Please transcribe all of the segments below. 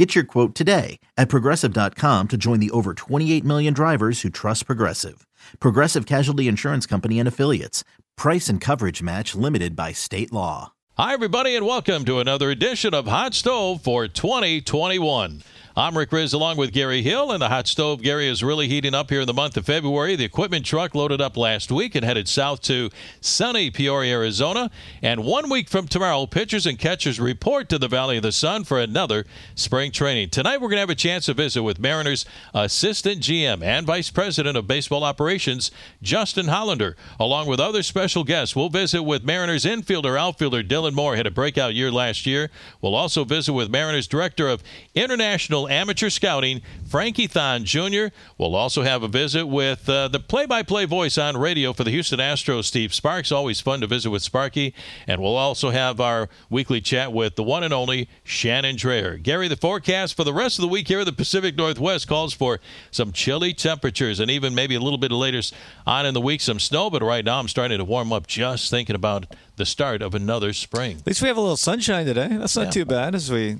Get your quote today at progressive.com to join the over 28 million drivers who trust Progressive. Progressive Casualty Insurance Company and Affiliates. Price and coverage match limited by state law. Hi, everybody, and welcome to another edition of Hot Stove for 2021. I'm Rick Rizzs along with Gary Hill, and the hot stove, Gary, is really heating up here in the month of February. The equipment truck loaded up last week and headed south to sunny Peoria, Arizona. And one week from tomorrow, pitchers and catchers report to the Valley of the Sun for another spring training. Tonight, we're going to have a chance to visit with Mariners Assistant GM and Vice President of Baseball Operations, Justin Hollander. Along with other special guests, we'll visit with Mariners infielder, outfielder Dylan Moore, had a breakout year last year. We'll also visit with Mariners Director of International Amateur Scouting, Frankie Thon Jr. We'll also have a visit with uh, the play by play voice on radio for the Houston Astros, Steve Sparks. Always fun to visit with Sparky. And we'll also have our weekly chat with the one and only Shannon Drayer. Gary, the forecast for the rest of the week here in the Pacific Northwest calls for some chilly temperatures and even maybe a little bit later on in the week some snow. But right now I'm starting to warm up just thinking about the start of another spring. At least we have a little sunshine today. That's not Yeah. too bad as we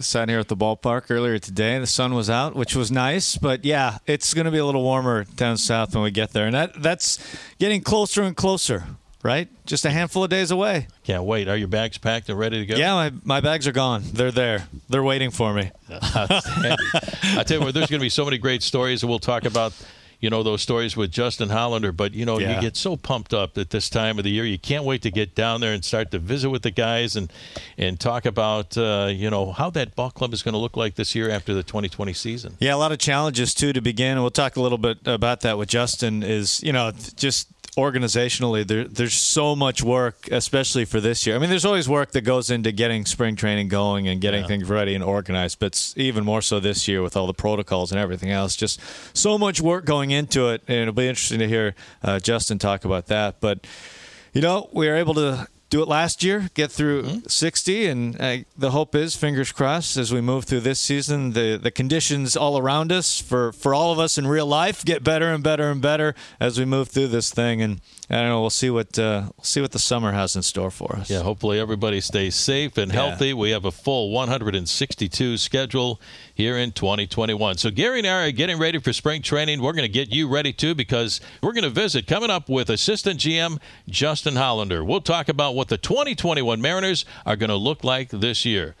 sat here at the ballpark earlier today. The sun was out, which was nice. But yeah, it's going to be a little warmer down south when we get there. And that that's getting closer and closer, right? Just a handful of days away. Can't wait. Are your bags packed and ready to go? Yeah, my, my bags are gone. They're there. They're waiting for me. I tell you what, there's going to be so many great stories, and we'll talk about, you know, those stories with Justin Hollander. But you know, Yeah. you get so pumped up at this time of the year. You can't wait to get down there and start to visit with the guys and and talk about, uh, you know, how that ball club is going to look like this year after the 2020 season. Yeah, a lot of challenges too to begin. We'll talk a little bit about that with Justin. Is you know just organizationally there, there's so much work especially for this year. I mean there's always work that goes into getting spring training going and getting things ready and organized but it's even more so this year with all the protocols and everything else just so much work going into it and it'll be interesting to hear uh, justin talk about that but you know, we were able to do it last year, get through 60, and uh, the hope is, fingers crossed, as we move through this season, the, the conditions all around us for, for all of us in real life get better and better and better as we move through this thing. And I don't know, we'll see what uh, we'll see what the summer has in store for us. Yeah, hopefully everybody stays safe and Yeah. healthy. We have a full 162 schedule here in 2021. So Gary and I are getting ready for spring training. We're going to get you ready too because we're going to visit coming up with assistant GM Justin Hollander. We'll talk about what the 2021 Mariners are going to look like this year.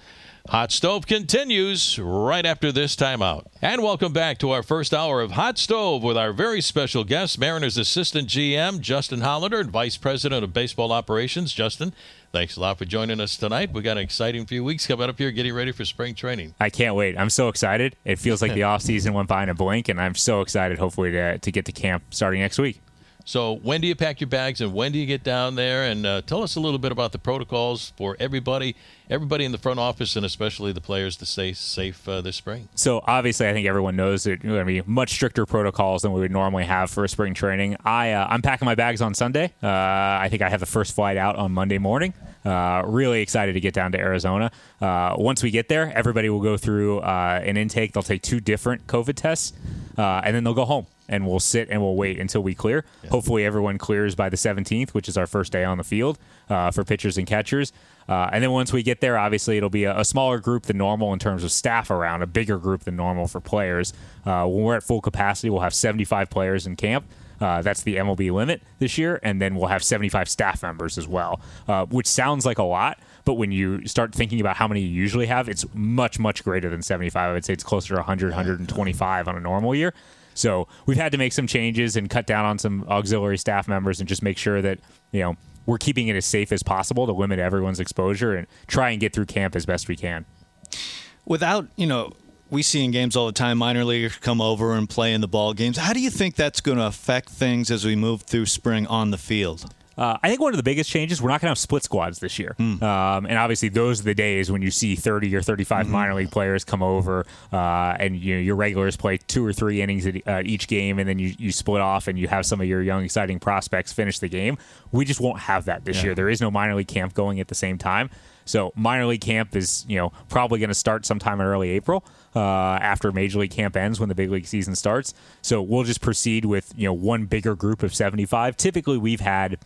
Hot Stove continues right after this timeout. And welcome back to our first hour of Hot Stove with our very special guest, Mariners Assistant GM Justin Hollander and Vice President of Baseball Operations. Justin, thanks a lot for joining us tonight. We got an exciting few weeks coming up here getting ready for spring training. I can't wait. I'm so excited. It feels like the off season went by in a blink, and I'm so excited. Hopefully to, to get to camp starting next week. So, when do you pack your bags and when do you get down there? And uh, tell us a little bit about the protocols for everybody, everybody in the front office, and especially the players to stay safe uh, this spring. So obviously, I think everyone knows that going to be much stricter protocols than we would normally have for a spring training. I uh, I'm packing my bags on Sunday. Uh, I think I have the first flight out on Monday morning. Uh, really excited to get down to Arizona. Uh, once we get there, everybody will go through an intake. They'll take two different COVID tests, and then they'll go home. And we'll sit and we'll wait until we clear. Hopefully, everyone clears by the 17th, which is our first day on the field uh, for pitchers and catchers. Uh, and then once we get there, obviously it'll be a, a smaller group than normal in terms of staff around, a bigger group than normal for players. Uh, when we're at full capacity, we'll have 75 players in camp. Uh, that's the MLB limit this year, and then we'll have 75 staff members as well, uh, which sounds like a lot. But when you start thinking about how many you usually have, it's much, much greater than 75. I would say it's closer to 100, 125 on a normal year. So we've had to make some changes and cut down on some auxiliary staff members and just make sure that, you know, we're keeping it as safe as possible to limit everyone's exposure and try and get through camp as best we can. Without, you know, we see in games all the time minor leaguers come over and play in the ball games. How do you think that's going to affect things as we move through spring on the field? Uh, I think one of the biggest changes, we're not going to have split squads this year. Mm. Um, and obviously, those are the days when you see 30 or 35 Mm-hmm. minor league players come over uh, and you know, your regulars play two or three innings at uh, each game, and then you, you split off and you have some of your young, exciting prospects finish the game. We just won't have that this year. There is no minor league camp going at the same time. So minor league camp is you know probably going to start sometime in early April uh, after major league camp ends when the big league season starts. So we'll just proceed with you know one bigger group of 75. Typically we've had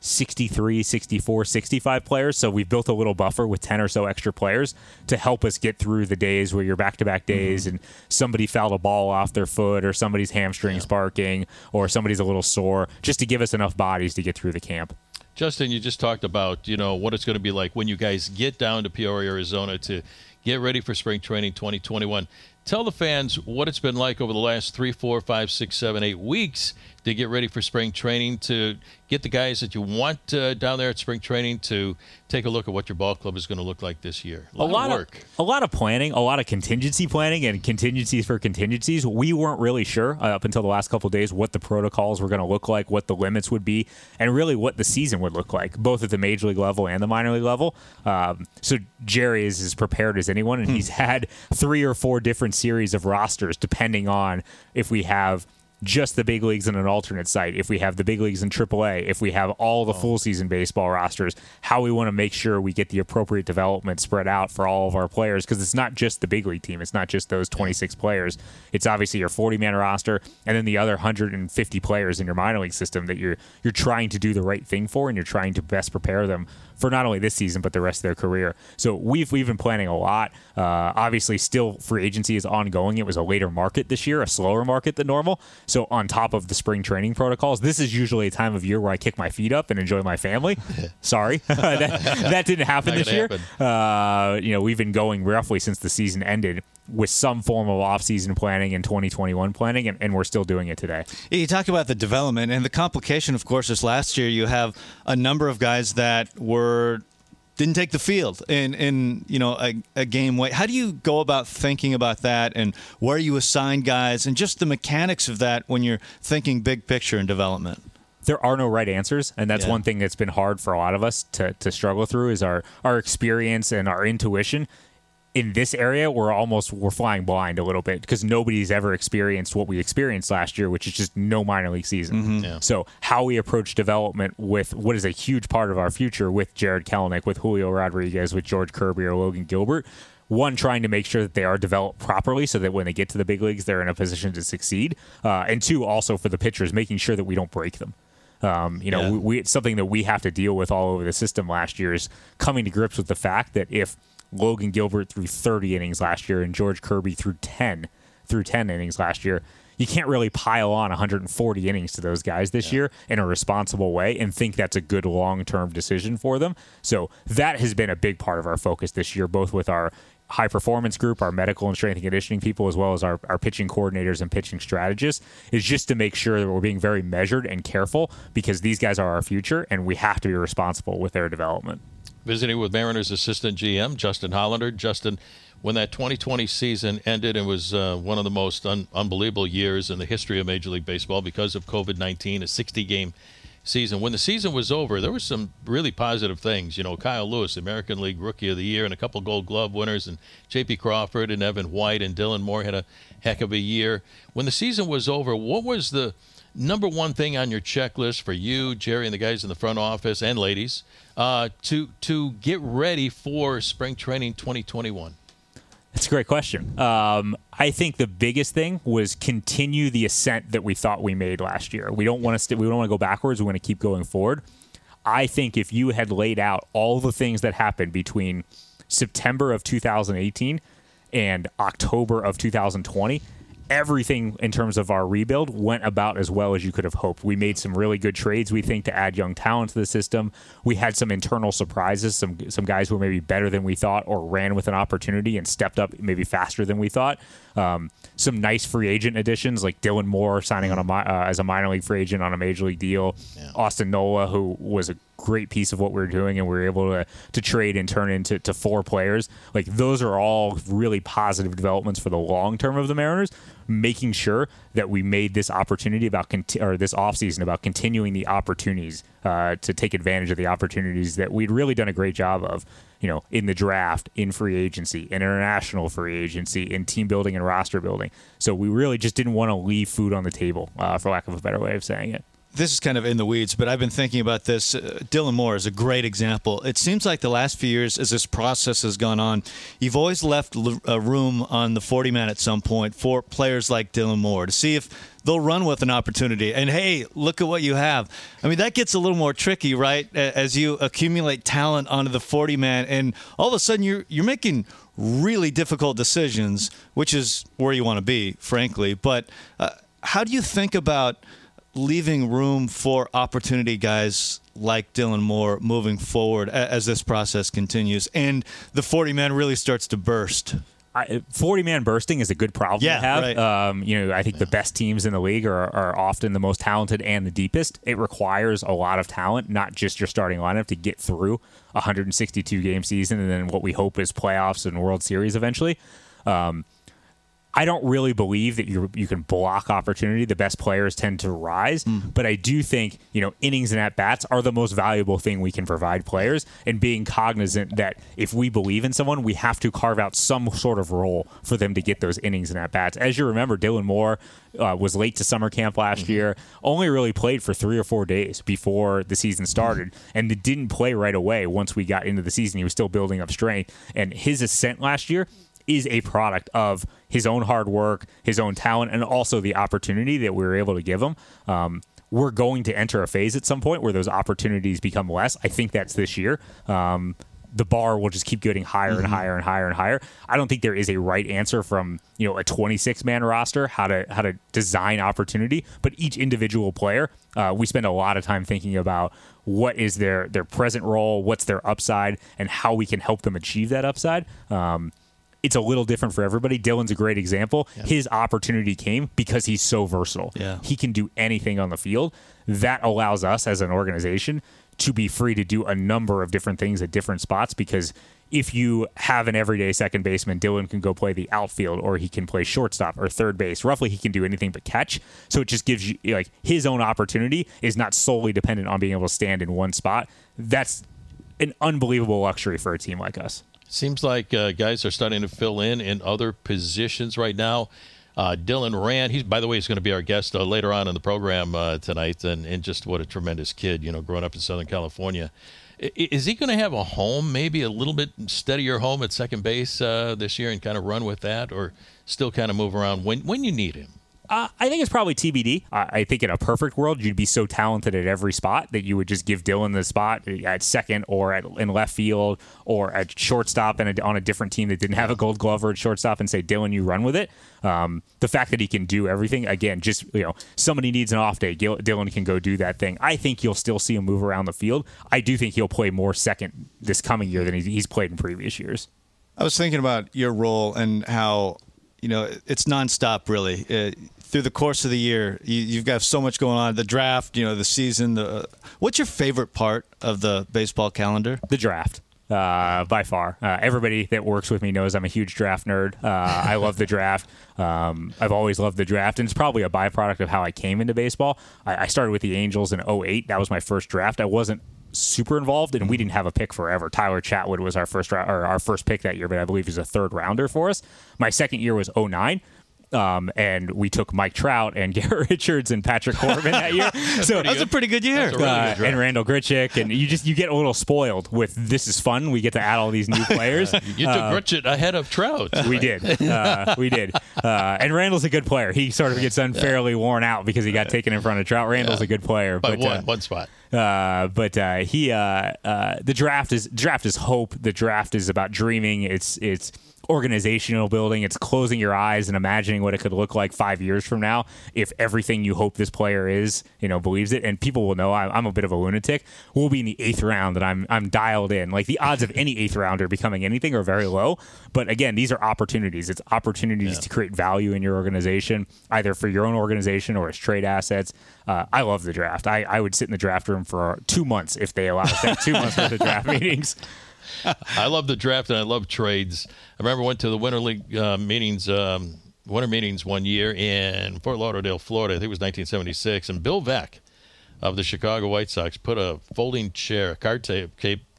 63, 64, 65 players. So we've built a little buffer with 10 or so extra players to help us get through the days where you're back to back mm-hmm. days and somebody fouled a ball off their foot or somebody's hamstring sparking or somebody's a little sore, just to give us enough bodies to get through the camp. Justin, you just talked about you know what it's going to be like when you guys get down to Peoria, Arizona, to get ready for spring training 2021. Tell the fans what it's been like over the last three, four, five, six, seven, eight weeks to get ready for spring training. To get the guys that you want uh, down there at spring training to take a look at what your ball club is going to look like this year. A lot, of work. a lot of planning, a lot of contingency planning, and contingencies for contingencies. We weren't really sure uh, up until the last couple of days what the protocols were going to look like, what the limits would be, and really what the season would look like, both at the major league level and the minor league level. Um, so Jerry is as prepared as anyone, and he's had three or four different series of rosters depending on if we have just the big leagues in an alternate site, if we have the big leagues in AAA, if we have all the oh. full season baseball rosters, how we want to make sure we get the appropriate development spread out for all of our players because it's not just the big league team, it's not just those 26 players. It's obviously your 40 man roster and then the other 150 players in your minor league system that you're you're trying to do the right thing for and you're trying to best prepare them for not only this season but the rest of their career. So we've we've been planning a lot. Uh, obviously, still free agency is ongoing. It was a later market this year, a slower market than normal. So on top of the spring training protocols, this is usually a time of year where I kick my feet up and enjoy my family. Sorry, that, that didn't happen this year. happen. Uh, you know, we've been going roughly since the season ended with some form of off-season planning and 2021 planning, and, and we're still doing it today. You talk about the development and the complication. Of course, is last year you have a number of guys that were didn't take the field in in you know a, a game way. How do you go about thinking about that and where you assign guys and just the mechanics of that when you're thinking big picture and development? there are no right answers and that's Yeah. one thing that's been hard for a lot of us to, to struggle through is our our experience and our intuition in this area we're almost we're flying blind a little bit because nobody's ever experienced what we experienced last year which is just no minor league season Yeah. so how we approach development with what is a huge part of our future with Jarred Kelenic, with julio rodriguez with george kirby or logan gilbert one trying to make sure that they are developed properly so that when they get to the big leagues they're in a position to succeed uh, and two also for the pitchers making sure that we don't break them um, you know, Yeah. we, we, it's something that we have to deal with all over the system last year is coming to grips with the fact that if Logan Gilbert threw 30 innings last year and George Kirby threw 10 through 10 innings last year, you can't really pile on 140 innings to those guys this year in a responsible way and think that's a good long-term decision for them. So that has been a big part of our focus this year, both with our high performance group, our medical and strength and conditioning people, as well as our, our pitching coordinators and pitching strategists, is just to make sure that we're being very measured and careful because these guys are our future and we have to be responsible with their development. Visiting with Mariners assistant GM Justin Hollander. Justin, when that 2020 season ended, it was uh, one of the most un- unbelievable years in the history of Major League Baseball because of COVID 19, a 60 game season. When the season was over, there were some really positive things. You know, Kyle Lewis, American League Rookie of the Year, and a couple Gold Glove winners, and J.P. Crawford and Evan White and Dylan Moore had a heck of a year. When the season was over, what was the number one thing on your checklist for you, Jerry, and the guys in the front office and ladies uh, to to get ready for spring training 2021? That's a great question. Um, I think the biggest thing was continue the ascent that we thought we made last year. We don't want to st- we don't want to go backwards. We want to keep going forward. I think if you had laid out all the things that happened between September of 2018 and October of 2020, everything in terms of our rebuild went about as well as you could have hoped. We made some really good trades, we think, to add young talent to the system. We had some internal surprises, some some guys who were maybe better than we thought or ran with an opportunity and stepped up maybe faster than we thought. Um, some nice free agent additions like Dylan Moore signing on a uh, as a minor league free agent on a major league deal. Austin Nola, who was a great piece of what we are doing, and we are able to to trade and turn into to four players. Like those are all really positive developments for the long term of the Mariners. Making sure that we made this opportunity about conti- or this offseason about continuing the opportunities uh, to take advantage of the opportunities that we'd really done a great job of you know, in the draft, in free agency, in international free agency, in team building and roster building. So we really just didn't want to leave food on the table, uh, for lack of a better way of saying it this is kind of in the weeds, but I've been thinking about this. Uh, Dylan Moore is a great example. It seems like the last few years, as this process has gone on, you've always left a room on the 40 man at some point for players like Dylan Moore to see if they'll run with an opportunity. And hey, look at what you have. I mean, that gets a little more tricky, right? As you accumulate talent onto the 40 man, and all of a sudden you're you're making really difficult decisions, which is where you want to be, frankly. But uh, how do you think about leaving room for opportunity guys like Dylan Moore moving forward as this process continues and the 40 man really starts to burst? 40 man bursting is a good problem yeah, to have. Right. Um, you know, I think the best teams in the league are, are often the most talented and the deepest. It requires a lot of talent, not just your starting lineup, to get through a 162 game season and then what we hope is playoffs and World Series eventually. Um, I don't really believe that you you can block opportunity. The best players tend to rise, mm. but I do think you know innings and at bats are the most valuable thing we can provide players. And being cognizant that if we believe in someone, we have to carve out some sort of role for them to get those innings and at bats. As you remember, Dylan Moore uh, was late to summer camp last mm-hmm. year, only really played for three or four days before the season started, mm-hmm. and didn't play right away once we got into the season. He was still building up strength, and his ascent last year is a product of his own hard work, his own talent, and also the opportunity that we were able to give him. Um, we're going to enter a phase at some point where those opportunities become less. I think that's this year. Um, the bar will just keep getting higher mm-hmm. and higher and higher and higher. I don't think there is a right answer from you know a 26 man roster how to how to design opportunity, but each individual player, uh, we spend a lot of time thinking about what is their their present role, what's their upside, and how we can help them achieve that upside. Um, it's a little different for everybody. Dylan's a great example. Yeah. His opportunity came because he's so versatile. Yeah. He can do anything on the field. That allows us as an organization to be free to do a number of different things at different spots because if you have an everyday second baseman, Dylan can go play the outfield or he can play shortstop or third base. Roughly, he can do anything but catch. So it just gives you like his own opportunity is not solely dependent on being able to stand in one spot. That's an unbelievable luxury for a team like us. Seems like uh, guys are starting to fill in in other positions right now. Uh, Dylan Rand, he's by the way, he's going to be our guest uh, later on in the program uh, tonight, and, and just what a tremendous kid, you know, growing up in Southern California. I, is he going to have a home, maybe a little bit steadier home at second base uh, this year, and kind of run with that, or still kind of move around when when you need him? Uh, I think it's probably TBD. I think in a perfect world, you'd be so talented at every spot that you would just give Dylan the spot at second or at in left field or at shortstop and on a different team that didn't have a Gold Glover at shortstop and say, Dylan, you run with it. Um, the fact that he can do everything again, just you know, somebody needs an off day. Dylan can go do that thing. I think you'll still see him move around the field. I do think he'll play more second this coming year than he's played in previous years. I was thinking about your role and how you know it's nonstop really. Uh, through the course of the year, you, have got so much going on. The draft, you know, the season. The uh, what's your favorite part of the baseball calendar? The draft. Uh, by far. Uh, everybody that works with me knows I'm a huge draft nerd. Uh, I love the draft. Um, I've always loved the draft, and it's probably a byproduct of how I came into baseball. I, I, started with the Angels in 08. That was my first draft. I wasn't super involved, and we didn't have a pick forever. Tyler Chatwood was our first or our first pick that year, but I believe he's a third rounder for us. My second year was 09. Um, and we took Mike Trout and Garrett Richards and Patrick Corbin that year. So that was a pretty good year. Really uh, good and Randall Grichuk, and you just you get a little spoiled with this is fun. We get to add all these new players. you took uh, Grichuk ahead of Trout. We did. Uh, we did. Uh, and Randall's a good player. He sort of gets unfairly yeah. worn out because he got taken in front of Trout. Randall's yeah. a good player, but one uh, one spot. Uh, but uh, he uh, uh, the draft is draft is hope. The draft is about dreaming. It's it's organizational building. It's closing your eyes and imagining what it could look like five years from now if everything you hope this player is, you know, believes it. And people will know I, am a bit of a lunatic. We'll be in the eighth round and I'm I'm dialed in. Like the odds of any eighth rounder becoming anything are very low. But again, these are opportunities. It's opportunities yeah. to create value in your organization, either for your own organization or as trade assets. uh, I love the draft. I, I would sit in the draft room for two months if they allowed us to have two months worth of draft meetings. I love the draft and I love trades. I remember went to the Winter League uh, meetings, um, winter meetings one year in Fort Lauderdale, Florida. I think it was 1976, and Bill Veeck of the Chicago White Sox put a folding chair, a card ta-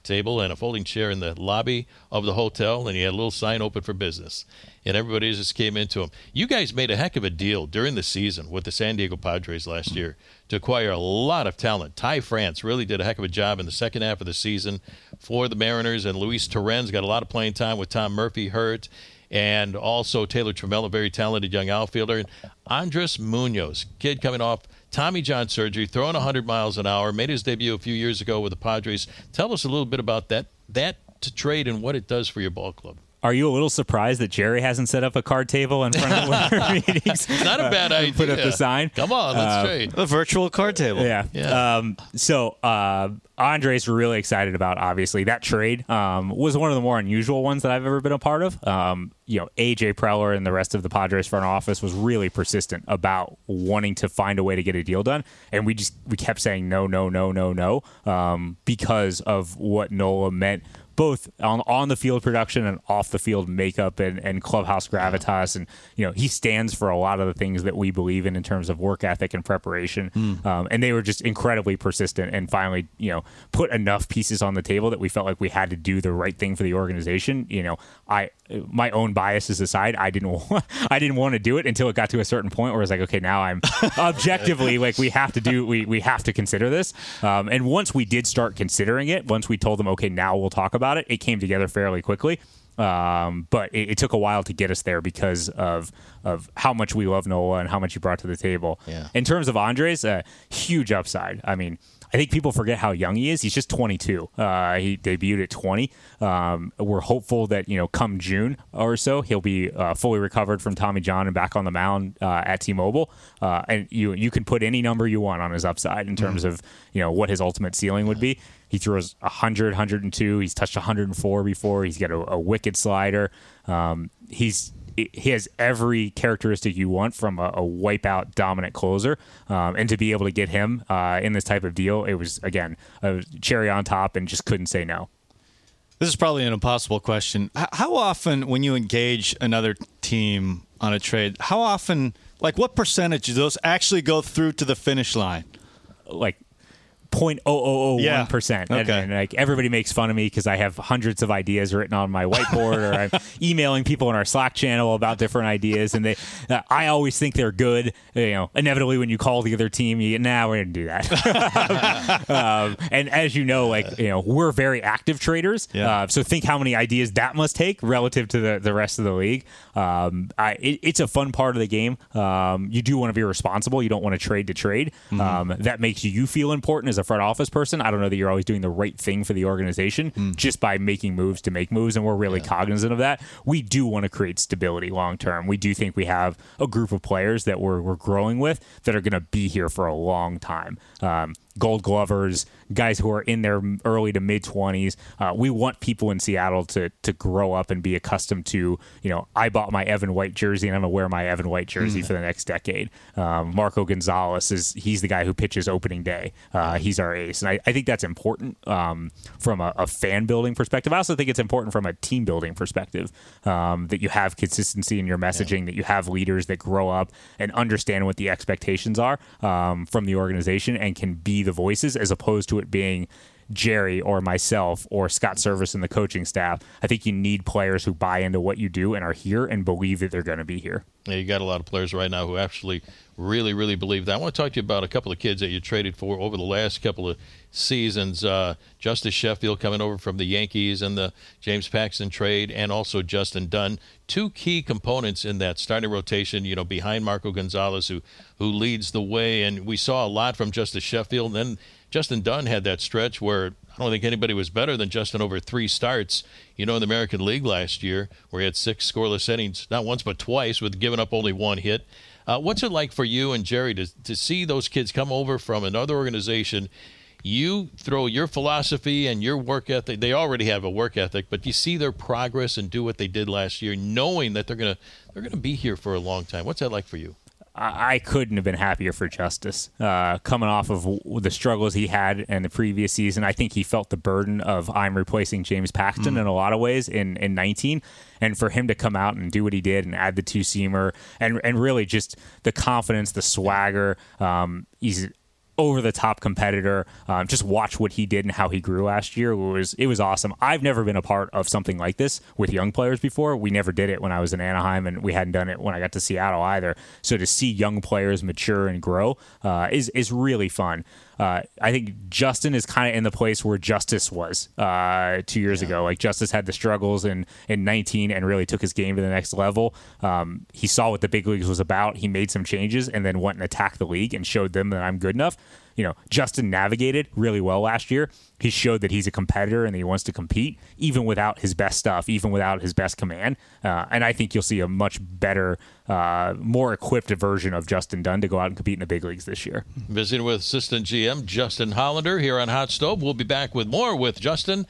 table, and a folding chair in the lobby of the hotel, and he had a little sign open for business. And everybody just came into him. You guys made a heck of a deal during the season with the San Diego Padres last year to acquire a lot of talent. Ty France really did a heck of a job in the second half of the season for the Mariners, and Luis Torrens got a lot of playing time with Tom Murphy hurt and also Taylor Trammell, very talented young outfielder, and Andres Munoz, kid coming off Tommy John surgery, throwing 100 miles an hour, made his debut a few years ago with the Padres. Tell us a little bit about that that trade and what it does for your ball club. Are you a little surprised that Jerry hasn't set up a card table in front of the winter meetings? Not a bad idea. Put up the sign. Come on, let's uh, trade. The virtual card table. Yeah. yeah. Um, so uh, Andres, we're really excited about. Obviously, that trade um, was one of the more unusual ones that I've ever been a part of. Um, you know, AJ Preller and the rest of the Padres front office was really persistent about wanting to find a way to get a deal done, and we just we kept saying no, no, no, no, no, um, because of what Nola meant both on, on the field production and off the field makeup and, and clubhouse gravitas. And, you know, he stands for a lot of the things that we believe in in terms of work ethic and preparation. Mm. Um, and they were just incredibly persistent and finally, you know, put enough pieces on the table that we felt like we had to do the right thing for the organization. You know, I, my own biases aside, I didn't, want, I didn't want to do it until it got to a certain point where it's like, okay, now I'm objectively like, we have to do, we, we have to consider this. Um, and once we did start considering it, once we told them, okay, now we'll talk about about it. It came together fairly quickly. Um, but it, it, took a while to get us there because of of how much we love Nola and how much he brought to the table. Yeah. In terms of Andres, a huge upside. I mean, I think people forget how young he is. He's just 22. Uh, he debuted at 20. Um, we're hopeful that you know, come June or so, he'll be uh, fully recovered from Tommy John and back on the mound uh, at T-Mobile. Uh, and you you can put any number you want on his upside in terms mm. of you know what his ultimate ceiling would be. He throws 100, 102. He's touched 104 before. He's got a, a wicked slider. Um, he's he has every characteristic you want from a, a wipeout dominant closer. Um, and to be able to get him uh, in this type of deal, it was again a cherry on top, and just couldn't say no. This is probably an impossible question. How often, when you engage another team on a trade, how often, like, what percentage do those actually go through to the finish line? Like 0.0001 percent. Okay. And, and, like everybody makes fun of me because I have hundreds of ideas written on my whiteboard, or I'm emailing people in our Slack channel about different ideas, and they, uh, I always think they're good. You know, inevitably when you call the other team, you now nah, we're gonna do that. um, and as you know, like you know, we're very active traders. Yeah. Uh, so think how many ideas that must take relative to the, the rest of the league. Um, I, it, it's a fun part of the game. Um, you do want to be responsible. You don't want to trade to trade. Mm-hmm. Um, that makes you feel important as a front office person, I don't know that you're always doing the right thing for the organization mm. just by making moves to make moves. And we're really yeah. cognizant of that. We do want to create stability long term. We do think we have a group of players that we're, we're growing with that are going to be here for a long time. Um, gold glovers, guys who are in their early to mid 20s. Uh, we want people in Seattle to to grow up and be accustomed to, you know, I bought my Evan White jersey and I'm going to wear my Evan White jersey mm. for the next decade. Um, Marco Gonzalez is he's the guy who pitches opening day. Uh, he's our ace. And I, I think that's important um, from a, a, fan building perspective. I also think it's important from a team building perspective um, that you have consistency in your messaging, yeah. that you have leaders that grow up and understand what the expectations are um, from the organization and can be the voices as opposed to it being Jerry or myself or Scott Servais and the coaching staff. I think you need players who buy into what you do and are here and believe that they're going to be here. Yeah, you got a lot of players right now who actually really, really believe that. I want to talk to you about a couple of kids that you traded for over the last couple of seasons. Uh, Justice Sheffield coming over from the Yankees and the James Paxton trade, and also Justin Dunn. Two key components in that starting rotation, you know, behind Marco Gonzalez, who, who leads the way. And we saw a lot from Justice Sheffield. And then Justin Dunn had that stretch where I don't think anybody was better than Justin over three starts, you know, in the American League last year, where he had six scoreless innings, not once but twice, with giving up only one hit. Uh, what's it like for you and Jerry to, to see those kids come over from another organization? You throw your philosophy and your work ethic. They already have a work ethic, but you see their progress and do what they did last year, knowing that they're gonna they're gonna be here for a long time. What's that like for you? I, I couldn't have been happier for Justice. Uh, coming off of w- the struggles he had in the previous season, I think he felt the burden of I'm replacing James Paxton in a lot of ways in, in 19. And for him to come out and do what he did and add the two seamer and, and really just the confidence, the swagger, um, he's over the top competitor. Um, just watch what he did and how he grew last year. It was it was awesome. I've never been a part of something like this with young players before. We never did it when I was in Anaheim, and we hadn't done it when I got to Seattle either. So to see young players mature and grow uh, is is really fun. Uh, I think Justin is kind of in the place where Justice was uh, two years ago. Like Justice had the struggles in in 19 and really took his game to the next level. Um, he saw what the big leagues was about. He made some changes and then went and attacked the league and showed them that I'm good enough. You know, Justin navigated really well last year. He showed that he's a competitor and that he wants to compete, even without his best stuff, even without his best command. Uh, and I think you'll see a much better, uh, more equipped version of Justin Dunn to go out and compete in the big leagues this year. Visiting with assistant GM Justin Hollander here on Hot Stove. We'll be back with more with Justin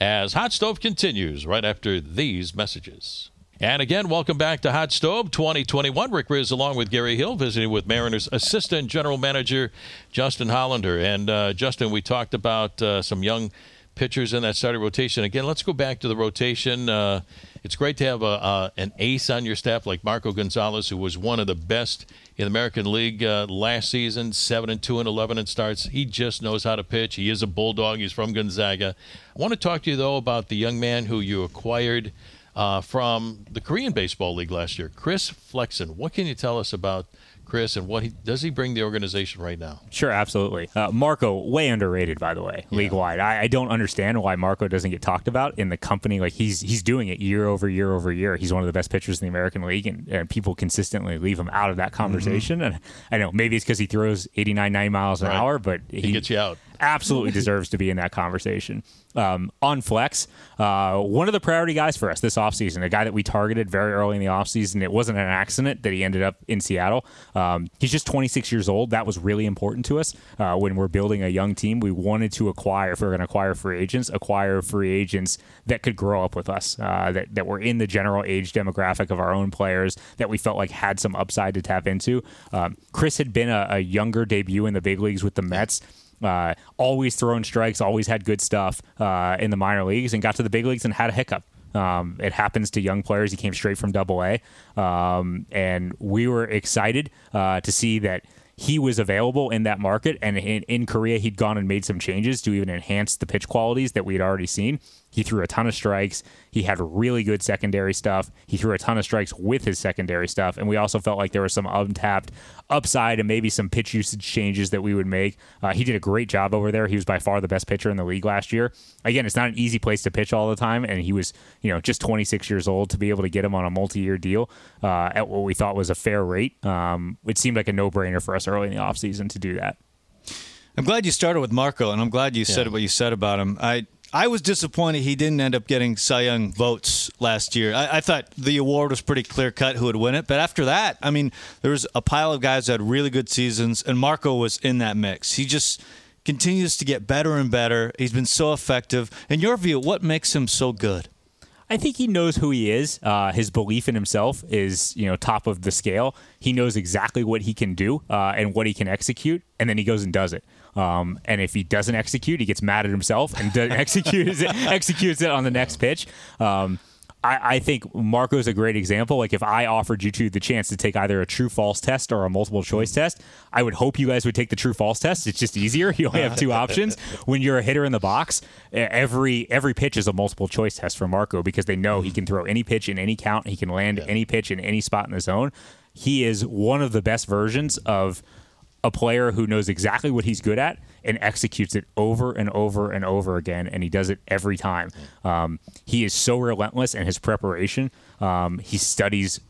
as Hot Stove continues right after these messages. And again, welcome back to Hot Stove 2021. Rick Rizzs along with Gary Hill visiting with Mariners assistant general manager Justin Hollander. And uh, Justin, we talked about uh, some young pitchers in that starting rotation. Again, let's go back to the rotation. Uh, it's great to have a, an ace on your staff like Marco Gonzalez, who was one of the best in the American League uh, last season, seven and two and eleven in starts. He just knows how to pitch. He is a bulldog. He's from Gonzaga. I want to talk to you though about the young man who you acquired uh, from the Korean Baseball League last year, Chris Flexen. What can you tell us about Chris and what he does he bring the organization right now? Sure, absolutely. Uh, Marco, way underrated, by the way, yeah. league wide. I, I, don't understand why Marco doesn't get talked about in the company. Like he's he's doing it year over year over year. He's one of the best pitchers in the American League, and, and people consistently leave him out of that conversation. Mm-hmm. And I know maybe it's because he throws 89, 90 miles an right. hour, but he, he gets you out absolutely deserves to be in that conversation. Um, on Flex, uh, one of the priority guys for us this offseason, a guy that we targeted very early in the offseason. It wasn't an accident that he ended up in Seattle. Um, he's just 26 years old. That was really important to us uh, when we're building a young team. We wanted to acquire, if we are going to acquire free agents, acquire free agents that could grow up with us, uh, that, that were in the general age demographic of our own players, that we felt like had some upside to tap into. Um, Chris had been a, a younger debut in the big leagues with the Mets. Uh, always throwing strikes, always had good stuff uh, in the minor leagues, and got to the big leagues and had a hiccup. Um, it happens to young players. He came straight from Double A, um, and we were excited uh, to see that he was available in that market. And in, in Korea, he'd gone and made some changes to even enhance the pitch qualities that we had already seen. He threw a ton of strikes. He had really good secondary stuff. He threw a ton of strikes with his secondary stuff. And we also felt like there was some untapped upside and maybe some pitch usage changes that we would make. Uh, he did a great job over there. He was by far the best pitcher in the league last year. Again, it's not an easy place to pitch all the time. And he was, you know, just 26 years old to be able to get him on a multi year deal uh, at what we thought was a fair rate. Um, it seemed like a no brainer for us early in the offseason to do that. I'm glad you started with Marco, and I'm glad you yeah. said what you said about him. I I was disappointed he didn't end up getting Cy Young votes last year. I, I thought the award was pretty clear cut who would win it. But after that, I mean, there was a pile of guys that had really good seasons, and Marco was in that mix. He just continues to get better and better. He's been so effective. In your view, what makes him so good? I think he knows who he is. Uh, his belief in himself is, you know, top of the scale. He knows exactly what he can do uh, and what he can execute, and then he goes and does it. Um, and if he doesn't execute, he gets mad at himself and executes it, executes it on the next pitch. Um, I, I, think Marco's a great example. Like if I offered you two the chance to take either a true false test or a multiple choice test, I would hope you guys would take the true false test. It's just easier. You only have two options. When you're a hitter in the box, every every pitch is a multiple choice test for Marco because they know he can throw any pitch in any count. He can land yeah. any pitch in any spot in the zone. He is one of the best versions of a player who knows exactly what he's good at and executes it over and over and over again, and he does it every time. Um, he is so relentless in his preparation. Um, he studies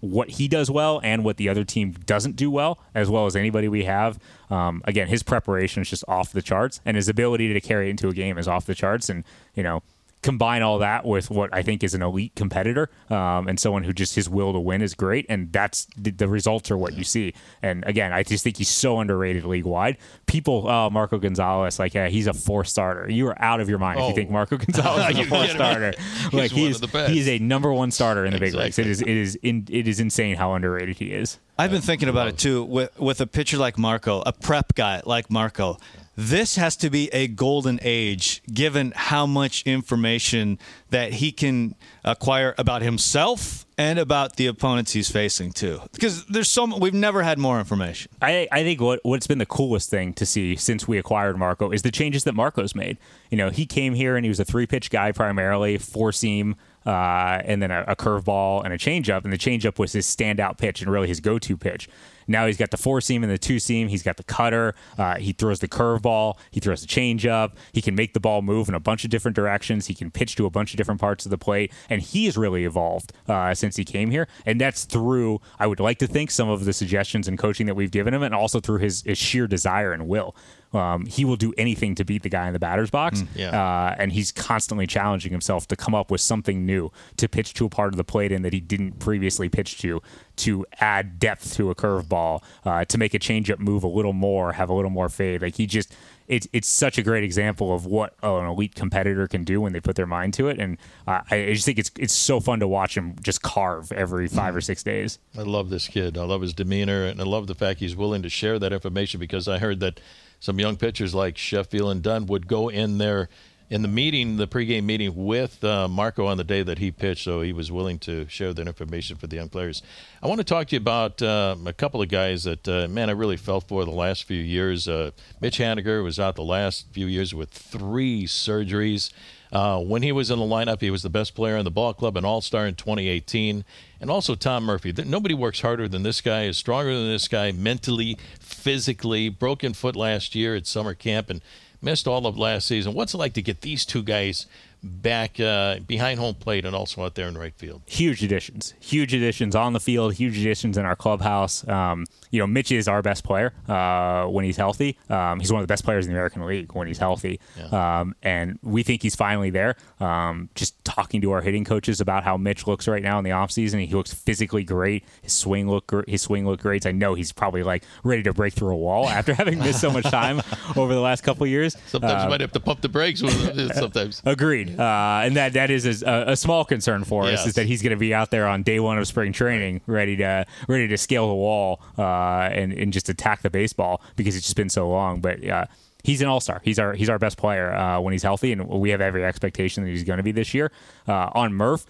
what he does well and what the other team doesn't do well, as well as anybody we have. Um, again, his preparation is just off the charts, and his ability to carry it into a game is off the charts. And you know, combine all that with what I think is an elite competitor um, and someone who just his will to win is great, and that's the, the, results are what you see. And again, I just think he's so underrated league wide. People, oh, Marco Gonzalez, like yeah, he's a four starter. You are out of your mind oh. if you think Marco Gonzalez is a four starter. like he's he is a number one starter in the exactly. big leagues. It is it is in, it is insane how underrated he is. I've been thinking about it too with with a pitcher like Marco, a prep guy like Marco this has to be a golden age given how much information that he can acquire about himself and about the opponents he's facing too. Because there's so we've never had more information. I, I think what, what's been the coolest thing to see since we acquired marco is the changes that marco's made. You know he came here and he was a three pitch guy primarily four seam uh, and then a, a curveball and a changeup and the changeup was his standout pitch and really his go-to pitch now he's got the four seam and the two seam. He's got the cutter. Uh, he throws the curveball. He throws the changeup. He can make the ball move in a bunch of different directions. He can pitch to a bunch of different parts of the plate. And he's really evolved uh, since he came here. And that's through, I would like to think, some of the suggestions and coaching that we've given him, and also through his, his sheer desire and will. Um, he will do anything to beat the guy in the batter's box. Mm, yeah. uh, and he's constantly challenging himself to come up with something new to pitch to a part of the plate in that he didn't previously pitch to, to add depth to a curveball, uh, to make a changeup move a little more, have a little more fade. Like he just, it's it's such a great example of what an elite competitor can do when they put their mind to it, and uh, I just think it's it's so fun to watch him just carve every five or six days. I love this kid. I love his demeanor, and I love the fact he's willing to share that information because I heard that some young pitchers like Sheffield and Dunn would go in there in the meeting, the pregame meeting with uh, Marco on the day that he pitched, so he was willing to share that information for the young players. I want to talk to you about uh, a couple of guys that, uh, man, I really felt for the last few years. Uh, Mitch Haniger was out the last few years with three surgeries. Uh, when he was in the lineup, he was the best player in the ball club, an All Star in 2018, and also Tom Murphy. Nobody works harder than this guy, is stronger than this guy mentally, physically. Broken foot last year at summer camp and missed all of last season. What's it like to get these two guys back uh, behind home plate and also out there in right field. Huge additions, huge additions on the field, huge additions in our clubhouse. Um, you know, Mitch is our best player uh, when he's healthy. Um, he's one of the best players in the American League when he's healthy, yeah. um, and we think he's finally there. Um, just talking to our hitting coaches about how Mitch looks right now in the offseason, he looks physically great. His swing look his swing look great. I know he's probably like ready to break through a wall after having missed so much time over the last couple years. Sometimes you might have to pump the brakes. Sometimes agreed. Uh, and that that is a, a small concern for yes. us is that he's going to be out there on day one of spring training, ready to ready to scale the wall uh, and and just attack the baseball because it's just been so long. But uh, he's an all star. He's our he's our best player uh, when he's healthy, and we have every expectation that he's going to be this year. Uh, on Murph,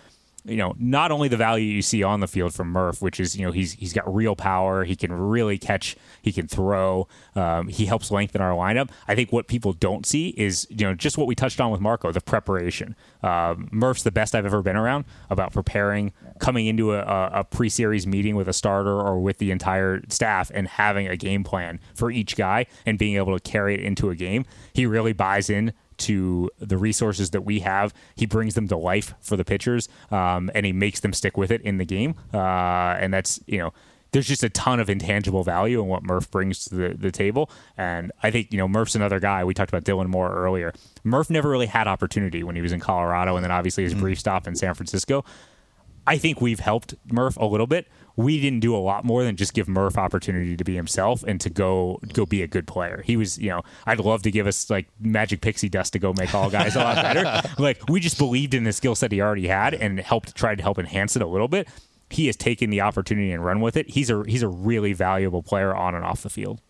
you know, not only the value you see on the field from Murph, which is, you know, he's he's got real power. He can really catch. He can throw. Um, he helps lengthen our lineup. I think what people don't see is, you know, just what we touched on with Marco, the preparation. Um, Murph's the best I've ever been around about preparing, coming into a, a pre-series meeting with a starter or with the entire staff and having a game plan for each guy and being able to carry it into a game. He really buys in to the resources that we have. He brings them to life for the pitchers, um, and he makes them stick with it in the game. Uh, and that's you know. There's just a ton of intangible value in what Murph brings to the, the table. And I think, you know, Murph's another guy. We talked about Dylan Moore earlier. Murph never really had opportunity when he was in Colorado and then obviously his mm-hmm. brief stop in San Francisco. I think we've helped Murph a little bit we didn't do a lot more than just give Murph opportunity to be himself and to go go be a good player. He was, you know, I'd love to give us like magic pixie dust to go make all guys a lot better. like we just believed in the skill set he already had and helped tried to help enhance it a little bit. He has taken the opportunity and run with it. He's a he's a really valuable player on and off the field.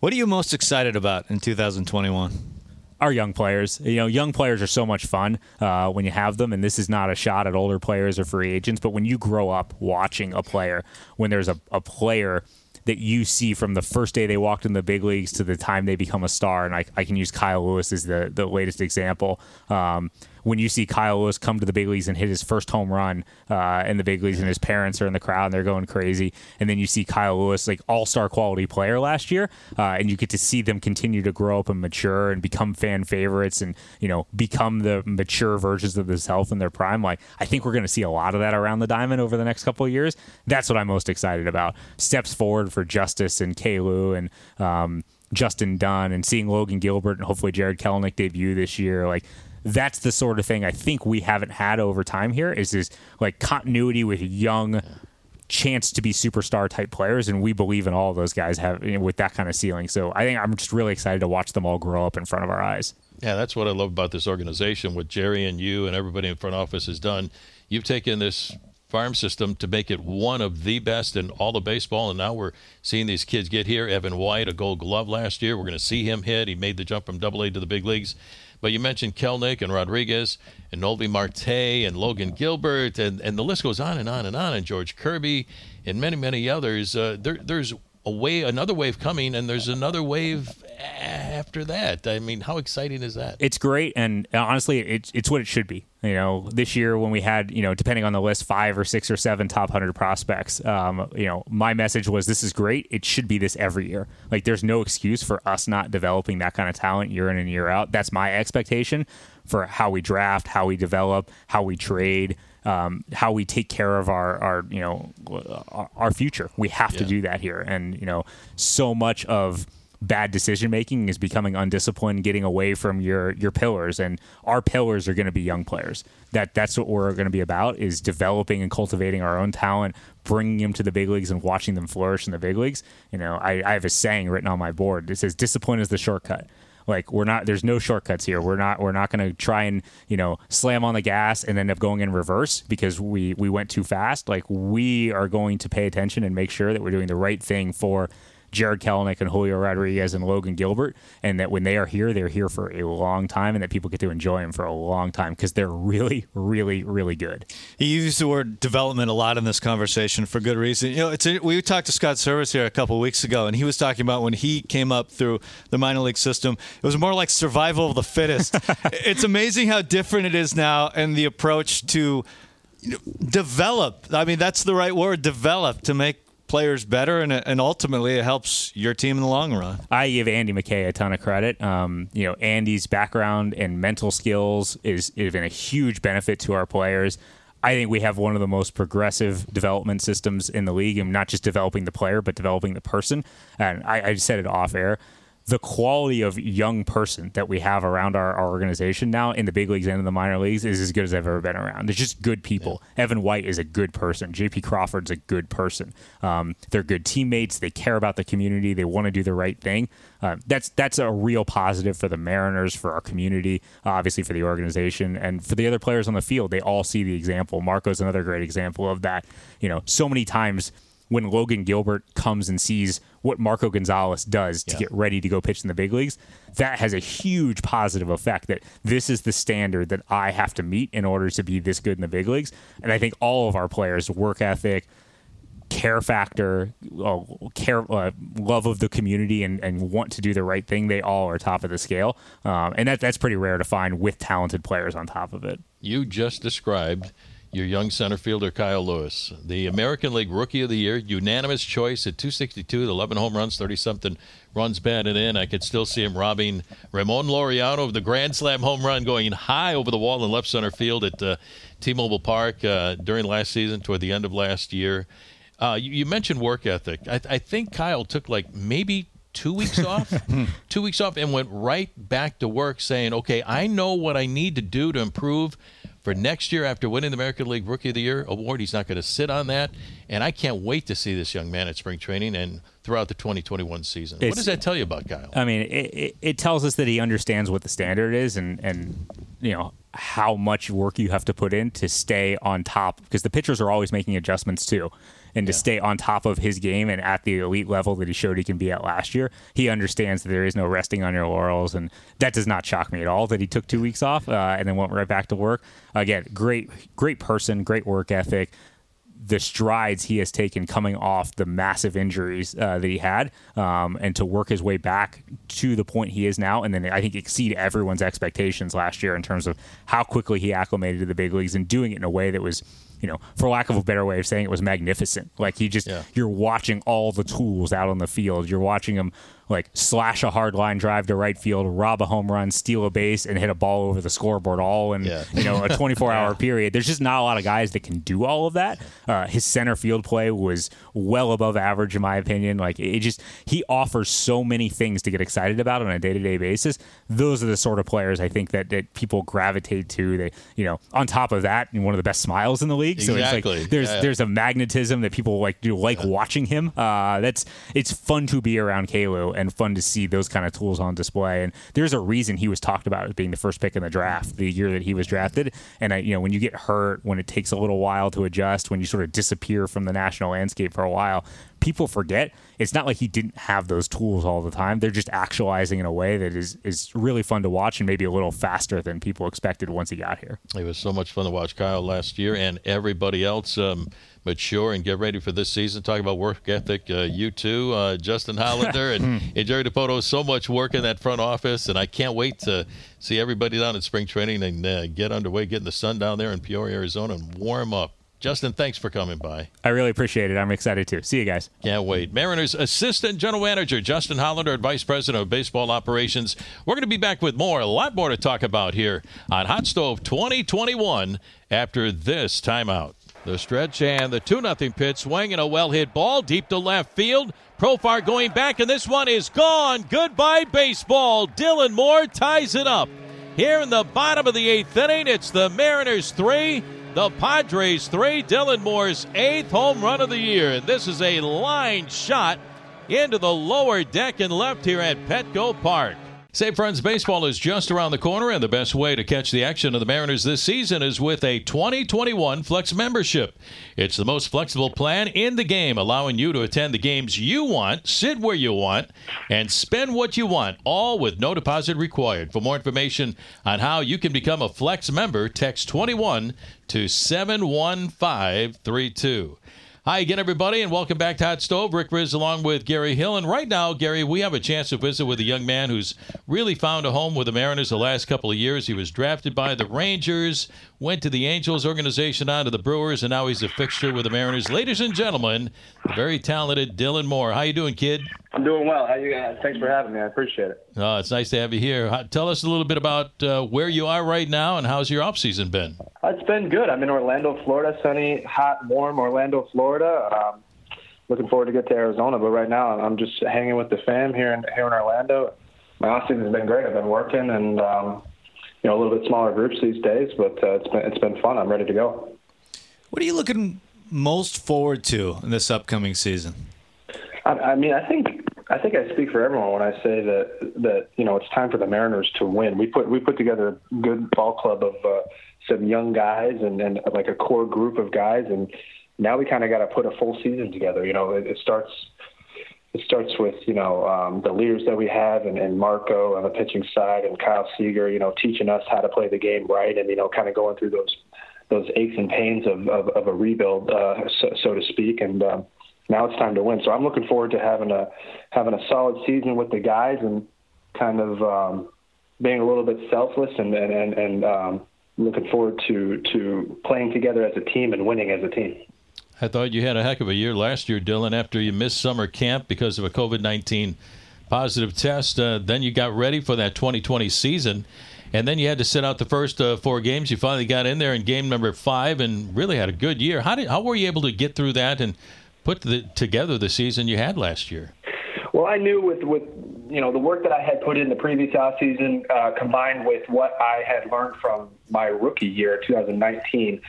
What are you most excited about in 2021? Our young players. You know, young players are so much fun uh, when you have them, and this is not a shot at older players or free agents, but when you grow up watching a player, when there's a, a player that you see from the first day they walked in the big leagues to the time they become a star, and I, I can use Kyle Lewis as the, the latest example. Um, when you see Kyle Lewis come to the big leagues and hit his first home run uh, in the big leagues, and his parents are in the crowd and they're going crazy, and then you see Kyle Lewis, like all star quality player last year, uh, and you get to see them continue to grow up and mature and become fan favorites, and you know become the mature versions of themselves in their prime. Like I think we're going to see a lot of that around the diamond over the next couple of years. That's what I'm most excited about. Steps forward for Justice and Kalu and. Um, Justin Dunn and seeing Logan Gilbert and hopefully Jarred Kelenic debut this year, like that's the sort of thing I think we haven't had over time here is this like continuity with young chance to be superstar type players and we believe in all those guys have you know, with that kind of ceiling. So I think I'm just really excited to watch them all grow up in front of our eyes. Yeah, that's what I love about this organization. What Jerry and you and everybody in front office has done. You've taken this farm system to make it one of the best in all of baseball. And now we're seeing these kids get here. Evan White, a gold glove last year. We're going to see him hit. He made the jump from double A to the big leagues. But you mentioned Kelenic and Rodriguez and Noelvi Marte and Logan Gilbert, and, and the list goes on and on and on, and George Kirby and many, many others. Uh, there, there's a way, another wave coming, and there's another wave after that. I mean, how exciting is that? It's great, and uh, honestly, it's it's what it should be. You know, this year when we had, you know, depending on the list, five or six or seven top hundred prospects. Um, you know, my message was this is great. It should be this every year. Like, there's no excuse for us not developing that kind of talent year in and year out. That's my expectation for how we draft, how we develop, how we trade. Um, how we take care of our, our you know our, our future. We have yeah. to do that here, and you know so much of bad decision making is becoming undisciplined, getting away from your your pillars, and our pillars are going to be young players. That that's what we're going to be about is developing and cultivating our own talent, bringing them to the big leagues and watching them flourish in the big leagues. You know, I, I have a saying written on my board. It says, "Discipline is the shortcut." Like we're not there's no shortcuts here. We're not we're not going to try and, you know, slam on the gas and end up going in reverse because we we went too fast. Like we are going to pay attention and make sure that we're doing the right thing for Jarred Kelenic and Julio Rodriguez and Logan Gilbert, and that when they are here, they're here for a long time, and that people get to enjoy them for a long time because they're really, really, really good. He used the word development a lot in this conversation for good reason. You know, it's a, we talked to Scott Servais here a couple weeks ago, and he was talking about when he came up through the minor league system, it was more like survival of the fittest. it's amazing how different it is now, and the approach to develop. I mean, that's the right word, develop, to make players better, and, and ultimately it helps your team in the long run. I give Andy McKay a ton of credit. Um, you know, Andy's background and mental skills is, been a huge benefit to our players. I think we have one of the most progressive development systems in the league, and not just developing the player, but developing the person. And I, I said it off air the quality of young person that we have around our, our, organization now in the big leagues and in the minor leagues is as good as I've ever been around. There's just good people. Yeah. Evan White is a good person. JP Crawford's a good person. Um, they're good teammates. They care about the community. They want to do the right thing. Uh, that's that's a real positive for the Mariners, for our community, obviously for the organization, and for the other players on the field. They all see the example. Marco's another great example of that. You know, so many times when Logan Gilbert comes and sees what Marco Gonzalez does to yeah. get ready to go pitch in the big leagues, that has a huge positive effect that this is the standard that I have to meet in order to be this good in the big leagues. And I think all of our players, work ethic, care factor, uh, care, uh, love of the community, and, and want to do the right thing, they all are top of the scale. Um, and that, that's pretty rare to find with talented players on top of it. You just described your young center fielder Kyle Lewis, the American League Rookie of the Year, unanimous choice at 262, 11 home runs, 30 something runs batted in. I could still see him robbing Ramon Laureano of the grand slam home run, going high over the wall in left center field at uh, T-Mobile Park uh, during last season, toward the end of last year. Uh, you, you, mentioned work ethic. I, I think Kyle took like maybe two weeks off, two weeks off, and went right back to work, saying, "Okay, I know what I need to do to improve." For next year after winning the American League Rookie of the Year award. He's not going to sit on that. And I can't wait to see this young man at spring training and throughout the 2021 season. It's, what does that tell you about Kyle? I mean, it, it, it, tells us that he understands what the standard is and, and, you know, how much work you have to put in to stay on top because the pitchers are always making adjustments too and to yeah. stay on top of his game and at the elite level that he showed he can be at last year, he understands that there is no resting on your laurels, and that does not shock me at all that he took two weeks off uh, and then went right back to work. Again, great, great person, great work ethic. The strides he has taken coming off the massive injuries uh, that he had, um, and to work his way back to the point he is now, and then I think exceed everyone's expectations last year in terms of how quickly he acclimated to the big leagues and doing it in a way that was you know, for lack of a better way of saying it, was magnificent. Like he just, yeah. you're watching all the tools out on the field. You're watching him like slash a hard line drive to right field, rob a home run, steal a base, and hit a ball over the scoreboard all in Yeah. you know a 24 hour period. There's just not a lot of guys that can do all of that. Uh, his center field play was well above average in my opinion. Like it just he offers so many things to get excited about on a day to day basis. Those are the sort of players I think that, that people gravitate to. They you know on top of that, one of the best smiles in the league. So Exactly. it's like there's Yeah. there's a magnetism that people like do like watching him. Uh, that's it's fun to be around Kalu and fun to see those kind of tools on display. And there's a reason he was talked about as being the first pick in the draft the year that he was drafted. And I, you know when you get hurt, when it takes a little while to adjust, when you sort of disappear from the national landscape for a while, people forget. It's not like he didn't have those tools all the time. They're just actualizing in a way that is is really fun to watch and maybe a little faster than people expected once he got here. It was so much fun to watch Kyle last year and everybody else um, mature and get ready for this season. Talk about work ethic. Uh, you too, uh, Justin Hollander and, and Jerry Dipoto. So much work in that front office, and I can't wait to see everybody down in spring training and uh, get underway, get in the sun down there in Peoria, Arizona, and warm up. Justin, thanks for coming by. I really appreciate it. I'm excited too. See you guys. Can't wait. Mariners Assistant General Manager Justin Hollander and Vice President of Baseball Operations. We're going to be back with more, a lot more to talk about here on Hot Stove 2021 after this timeout. The stretch and the 2 0 pitch swing and a well hit ball deep to left field. Profar going back, and this one is gone. Goodbye, baseball. Dylan Moore ties it up. Here in the bottom of the eighth inning, it's the Mariners three, the Padres three. Dylan Moore's eighth home run of the year. And this is a line shot into the lower deck and left here at Petco Park. Say Friends Baseball is just around the corner, and the best way to catch the action of the Mariners this season is with a 2021 Flex membership. It's the most flexible plan in the game, allowing you to attend the games you want, sit where you want, and spend what you want, all with no deposit required. For more information on how you can become a Flex member, text 21 to 71532. Hi again, everybody, and welcome back to Hot Stove. Rick Rizzs along with Gary Hill. And right now, Gary, we have a chance to visit with a young man who's really found a home with the Mariners the last couple of years. He was drafted by the Rangers, went to the Angels organization, on to the Brewers, and now he's a fixture with the Mariners. Ladies and gentlemen, the very talented Dylan Moore. How you doing, kid? I'm doing well. How you guys? Thanks for having me. I appreciate it. Uh, it's nice to have you here. Tell us a little bit about uh, where you are right now and how's your offseason been? It's been good. I'm in Orlando, Florida. Sunny, hot, warm Orlando, Florida. Um, looking forward to get to Arizona, but right now I'm just hanging with the fam here in here in Orlando. My off season's been great. I've been working and um, you know a little bit smaller groups these days, but uh, it's been it's been fun. I'm ready to go. What are you looking most forward to in this upcoming season? I, I mean, I think I think I speak for everyone when I say that that you know it's time for the Mariners to win. We put we put together a good ball club of uh, some young guys and, and like a core group of guys, and now we kind of got to put a full season together. You know, it, it starts it starts with you know um, the leaders that we have and, and Marco on the pitching side and Kyle Seager, you know, teaching us how to play the game right, and you know, kind of going through those those aches and pains of of, of a rebuild, uh, so, so to speak, and. Um, now it's time to win. So I'm looking forward to having a having a solid season with the guys and kind of um, being a little bit selfless and and and, and um, looking forward to to playing together as a team and winning as a team. I thought you had a heck of a year last year, Dylan, after you missed summer camp because of a COVID 19 positive test. Uh, then you got ready for that 2020 season. And then you had to sit out the first uh, four games. You finally got in there in game number five and really had a good year. How, did, how were you able to get through that and put the, together the season you had last year? Well, I knew with with you know the work that I had put in the previous offseason uh, combined with what I had learned from my rookie year, 2019,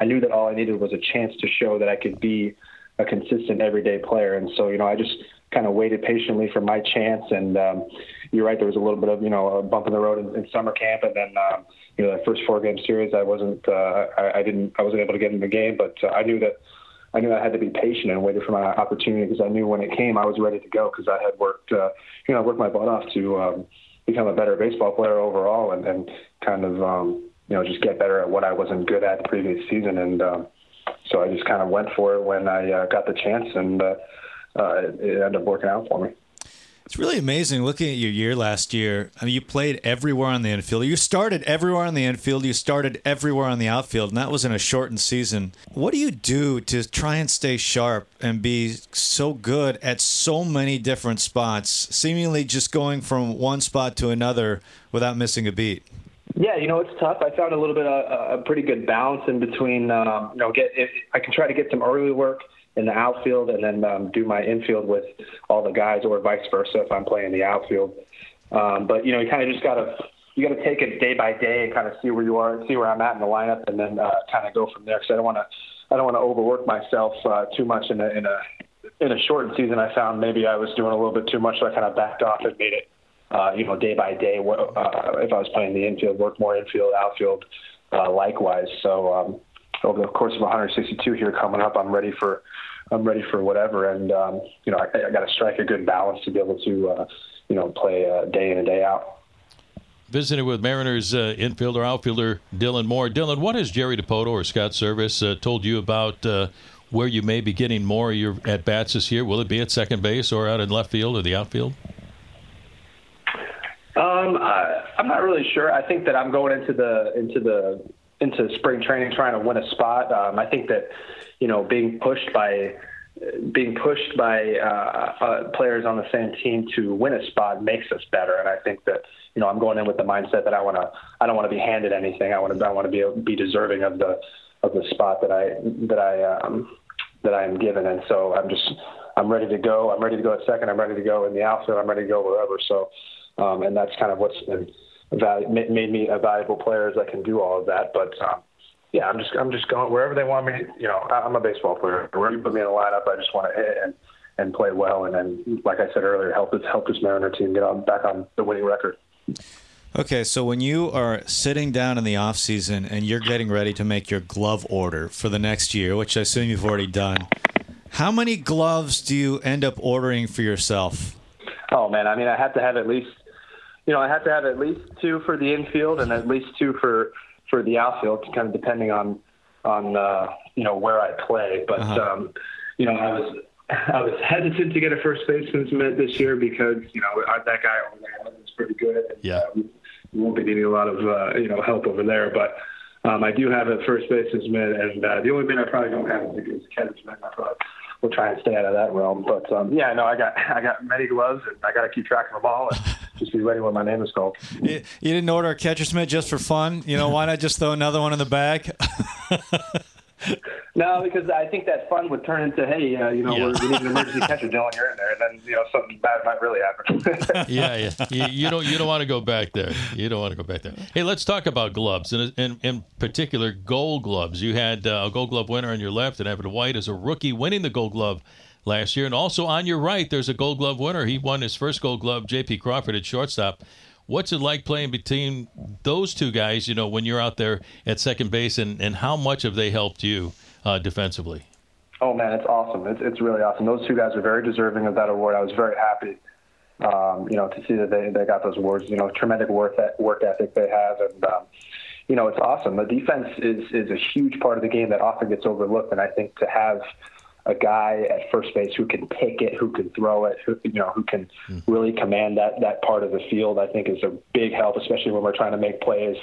I knew that all I needed was a chance to show that I could be a consistent everyday player. And so, you know, I just kind of waited patiently for my chance. And um, you're right, there was a little bit of you know a bump in the road in, in summer camp, and then um, you know that first four game series, I wasn't uh, I, I didn't I wasn't able to get in the game, but uh, I knew that. I knew I had to be patient and waited for my opportunity because I knew when it came, I was ready to go because I had worked, uh, you know, I worked my butt off to um, become a better baseball player overall and, and kind of, um, you know, just get better at what I wasn't good at the previous season. And um, so I just kind of went for it when I uh, got the chance, and uh, uh, it, it ended up working out for me. It's really amazing looking at your year last year. I mean, you played everywhere on the infield. You started everywhere on the infield. You started everywhere on the outfield, and that was in a shortened season. What do you do to try and stay sharp and be so good at so many different spots, seemingly just going from one spot to another without missing a beat? Yeah, you know it's tough. I found a little bit of a pretty good balance in between. Um, you know, get if I can try to get some early work in the outfield and then um, do my infield with all the guys, or vice versa if I'm playing the outfield. Um, but you know, you kind of just gotta you gotta take it day by day and kind of see where you are, see where I'm at in the lineup, and then uh, kind of go from there. Because I don't want to I don't want to overwork myself uh, too much in a in a in a shortened season. I found maybe I was doing a little bit too much, so I kind of backed off and made it. Uh, you know, day by day, uh, if I was playing the infield, work more infield, outfield, uh, likewise. So um, over the course of 162 here coming up, I'm ready for I'm ready for whatever. And um, you know, I, I got to strike a good balance to be able to uh, you know play uh, day in and day out. Visiting with Mariners uh, infielder outfielder Dylan Moore. Dylan, what has Jerry Dipoto or Scott Servais uh, told you about uh, where you may be getting more of your at bats this year? Will it be at second base or out in left field or the outfield? Um, I, I'm not really sure. I think that I'm going into the into the into spring training trying to win a spot. Um, I think that you know being pushed by being pushed by uh, uh, players on the same team to win a spot makes us better. And I think that you know I'm going in with the mindset that I want to I don't want to be handed anything. I want to I want to be be deserving of the of the spot that I that I um, that I am given. And so I'm just I'm ready to go. I'm ready to go at second. I'm ready to go in the outfield. I'm ready to go wherever. So um, and that's kind of what's been made me a valuable player as I can do all of that. But um, yeah, I'm just I'm just going wherever they want me. You know, I'm a baseball player. Wherever you put me in a lineup, I just want to hit and and play well, and then like I said earlier, help this help this Mariner team get on back on the winning record. Okay, so when you are sitting down in the off season and you're getting ready to make your glove order for the next year, which I assume you've already done, how many gloves do you end up ordering for yourself? Oh man, I mean, I have to have at least you know, I have to have at least two for the infield and at least two for for the outfield, kind of depending on on uh, you know where I play. But uh-huh. um, you know, I was I was hesitant to get a first baseman's mitt this year because you know that guy over there is pretty good. And, yeah, uh, we won't be needing a lot of uh, you know help over there, but. Um, I do have a first baseman's mitt, and uh, the only mitt I probably don't have is catcher's mitt. I probably we'll try and stay out of that realm. But um, yeah, no, I got I got many gloves, and I got to keep track of them all and just be ready when my name is called. You, you didn't order a catcher's mitt just for fun? You know, why not just throw another one in the bag? no, because I think that fun would turn into, hey, uh, you know, yeah. we need an emergency catcher, Dylan, you're in there, and then you know something bad might really happen. yeah, yeah. You, you, don't you don't want to go back there. You don't want to go back there. Hey, let's talk about gloves, and in, in, particular, Gold Gloves. You had uh, a Gold Glove winner on your left, and Evan White as a rookie winning the Gold Glove last year, and also on your right, there's a Gold Glove winner. He won his first Gold Glove, J.P. Crawford at shortstop. What's it like playing between those two guys? You know, when you're out there at second base, and, and how much have they helped you uh, defensively? Oh man, it's awesome! It's it's really awesome. Those two guys are very deserving of that award. I was very happy, um, you know, to see that they they got those awards. You know, tremendous work work ethic they have, and um, you know, it's awesome. The defense is is a huge part of the game that often gets overlooked, and I think to have a guy at first base who can pick it, who can throw it, who you know, who can mm-hmm. really command that that part of the field. I think is a big help, especially when we're trying to make plays,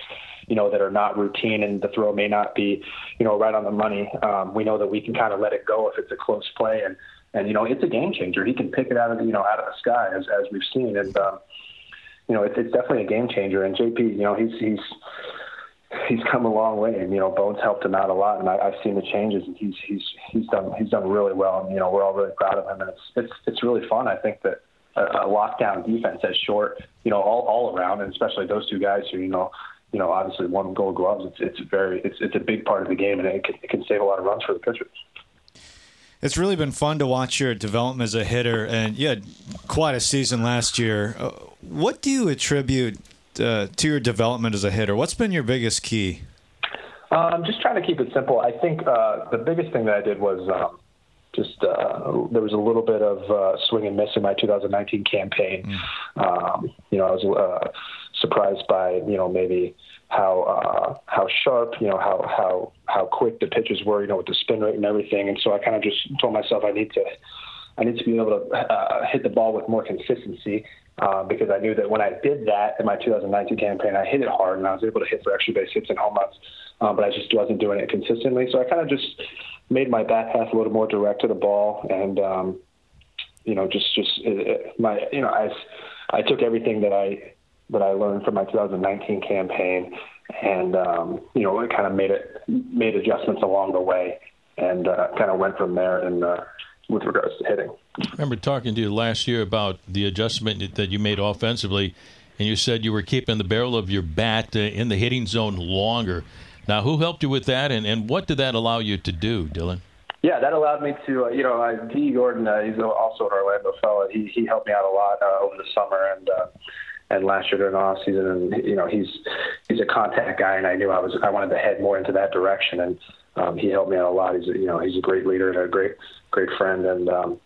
you know, that are not routine and the throw may not be, you know, right on the money. Um, we know that we can kind of let it go if it's a close play, and and you know, it's a game changer. He can pick it out of you know out of the sky as as we've seen, and um, you know, it's, it's definitely a game changer. And JP, you know, he's he's he's come a long way, and you know Bones helped him out a lot, and I, I've seen the changes, and he's he's he's done he's done really well, and you know we're all really proud of him, and it's it's it's really fun. I think that a, a lockdown defense as short, you know, all all around, and especially those two guys who you know you know obviously won Gold Gloves. It's it's very it's it's a big part of the game, and it can, it can save a lot of runs for the pitchers. It's really been fun to watch your development as a hitter, and you had quite a season last year. Uh, what do you attribute uh, to your development as a hitter? What's been your biggest key? Um, just trying to keep it simple. I think uh, the biggest thing that I did was um, just uh, there was a little bit of uh, swing and miss in my 2019 campaign. Mm. Um, you know, I was uh, surprised by you know maybe how uh, how sharp, you know how how how quick the pitches were, you know, with the spin rate and everything. And so I kind of just told myself I need to I need to be able to uh, hit the ball with more consistency. Uh, because I knew that when I did that in my 2019 campaign, I hit it hard and I was able to hit for extra base hits and home runs, uh, but I just wasn't doing it consistently. So I kind of just made my bat path a little more direct to the ball, and um, you know, just just uh, my you know, I I took everything that I that I learned from my 2019 campaign, and um, you know, it kind of made it made adjustments along the way, and uh, kind of went from there. And uh, with regards to hitting. I remember talking to you last year about the adjustment that you made offensively, and you said you were keeping the barrel of your bat uh, in the hitting zone longer. Now, who helped you with that, and, and what did that allow you to do, Dylan? Yeah, that allowed me to, uh, you know, uh, Dee Gordon, uh, he's also an Orlando fellow. He he helped me out a lot uh, over the summer and uh, and last year during the off season. And you know, he's he's a contact guy, and I knew I was I wanted to head more into that direction. And um, he helped me out a lot. He's you know he's a great leader and a great great friend, and um,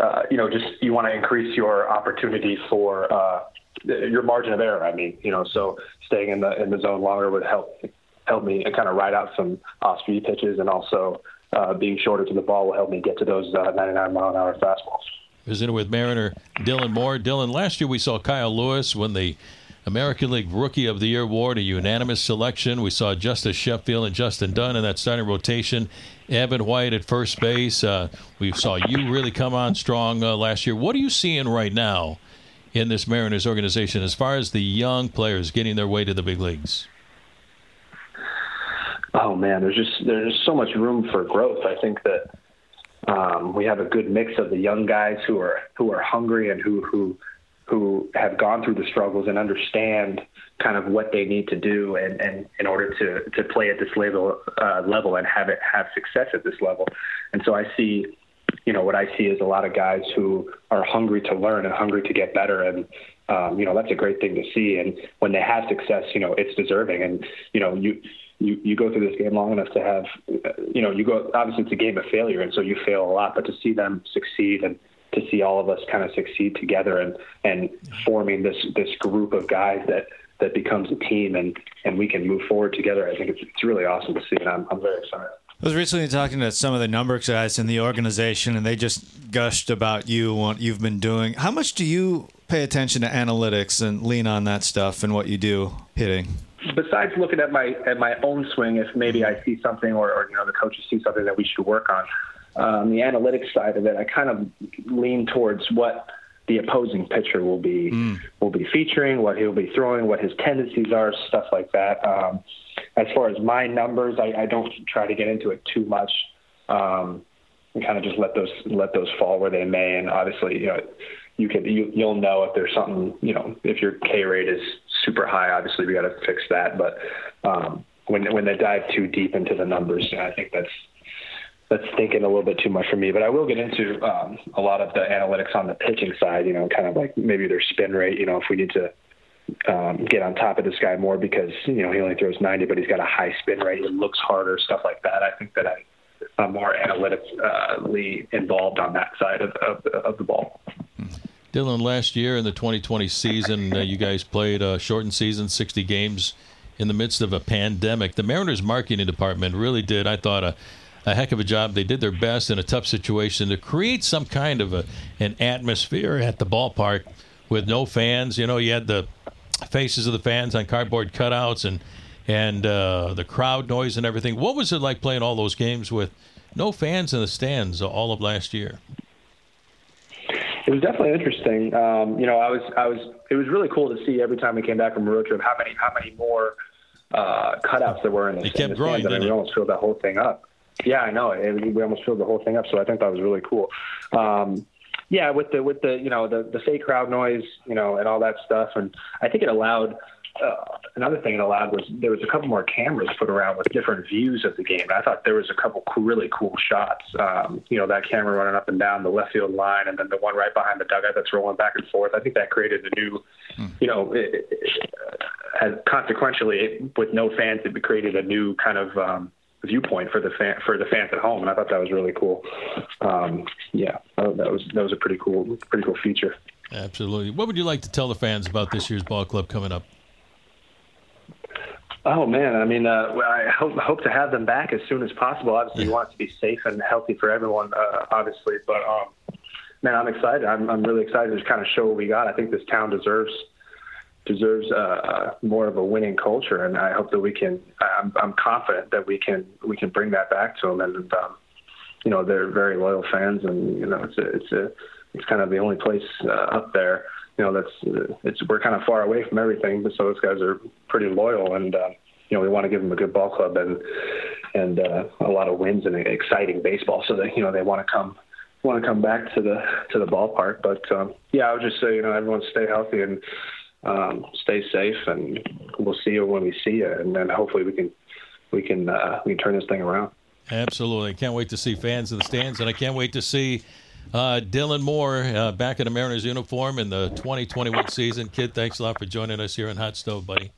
uh, you know just you want to increase your opportunity for uh, your margin of error. I mean, you know, so staying in the in the zone longer would help help me kind of ride out some off speed pitches, and also uh, being shorter to the ball will help me get to those uh, 99 mile an hour fastballs. Visiting with Mariner Dylan Moore. Dylan, last year we saw Kyle Lewis win the American League Rookie of the Year award, a unanimous selection. We saw Justus Sheffield and Justin Dunn in that starting rotation. Evan White at first base. Uh, we saw you really come on strong uh, last year. What are you seeing right now in this Mariners organization as far as the young players getting their way to the big leagues? Oh man, there's just there's so much room for growth. I think that um, we have a good mix of the young guys who are who are hungry and who who who have gone through the struggles and understand kind of what they need to do and, and in order to, to play at this level uh, level and have it have success at this level. And so I see, you know, what I see is a lot of guys who are hungry to learn and hungry to get better. And, um, you know, that's a great thing to see. And when they have success, you know, it's deserving. And, you know, you, you, you go through this game long enough to have, you know, you go, obviously it's a game of failure. And so you fail a lot, but to see them succeed and, to see all of us kind of succeed together and and forming this this group of guys that that becomes a team and and we can move forward together. I think it's it's really awesome to see, and I'm I'm very excited. I was recently talking to some of the number guys in the organization, and they just gushed about you, what you've been doing. How much do you pay attention to analytics and lean on that stuff and what you do hitting? Besides looking at my at my own swing, if maybe I see something or, or you know the coaches see something that we should work on, um, the analytics side of it, I kind of lean towards what the opposing pitcher will be mm. will be featuring, what he'll be throwing, what his tendencies are, stuff like that. Um, as far as my numbers, I, I don't try to get into it too much. Um, and kind of just let those let those fall where they may. And obviously, you know, you can you, you'll know if there's something, you know, if your K rate is super high. Obviously, we got to fix that. But um, when when they dive too deep into the numbers, I think that's that's thinking a little bit too much for me. But I will get into um, a lot of the analytics on the pitching side. You know, kind of like maybe their spin rate. You know, if we need to um, get on top of this guy more because you know he only throws 90, but he's got a high spin rate. He looks harder, stuff like that. I think that I, I'm more analytically involved on that side of, of, of the ball. Dylan, last year in the 2020 season, uh, you guys played a shortened season, 60 games in the midst of a pandemic. The Mariners marketing department really did, I thought, a a heck of a job. They did their best in a tough situation to create some kind of a, an atmosphere at the ballpark with no fans. You know, you had the faces of the fans on cardboard cutouts and and uh, the crowd noise and everything. What was it like playing all those games with no fans in the stands all of last year? It was definitely interesting. Um, you know, I was I was it was really cool to see every time we came back from a road trip how many how many more uh, cutouts there were in the, they kept in the growing, stands. I mean, we almost filled that whole thing up. Yeah, I know. It, we almost filled the whole thing up, so I think that was really cool. Um, yeah, with the with the you know the the fake crowd noise, you know, and all that stuff, and I think it allowed. Uh, another thing it allowed was there was a couple more cameras put around with different views of the game. I thought there was a couple cool, really cool shots. Um, you know, that camera running up and down the left field line, and then the one right behind the dugout that's rolling back and forth. I think that created a new, hmm. you know, it, it, uh, consequentially it, with no fans, it created a new kind of um, viewpoint for the fan, for the fans at home, and I thought that was really cool. Um, yeah, that was that was a pretty cool pretty cool feature. Absolutely. What would you like to tell the fans about this year's ball club coming up? Oh man, I mean, uh, I hope hope to have them back as soon as possible. Obviously, yeah. we want it to be safe and healthy for everyone, uh, obviously, but um, man, I'm excited. I'm, I'm really excited to kind of show what we got. I think this town deserves deserves uh, uh, more of a winning culture, and I hope that we can. I'm, I'm confident that we can we can bring that back to them, and um, you know they're very loyal fans, and you know it's a, it's a it's kind of the only place uh, up there. You know that's uh, it's we're kind of far away from everything, but so those guys are pretty loyal, and uh, you know we want to give them a good ball club and and uh, a lot of wins and exciting baseball, so that you know they want to come want to come back to the to the ballpark. But um, yeah, I would just say you know everyone stay healthy and um, stay safe, and we'll see you when we see you, and then hopefully we can we can uh, we can turn this thing around. Absolutely, can't wait to see fans in the stands, and I can't wait to see. Uh, Dylan Moore uh, back in a Mariners uniform in the 2021 season. Kid, thanks a lot for joining us here in Hot Stove, buddy.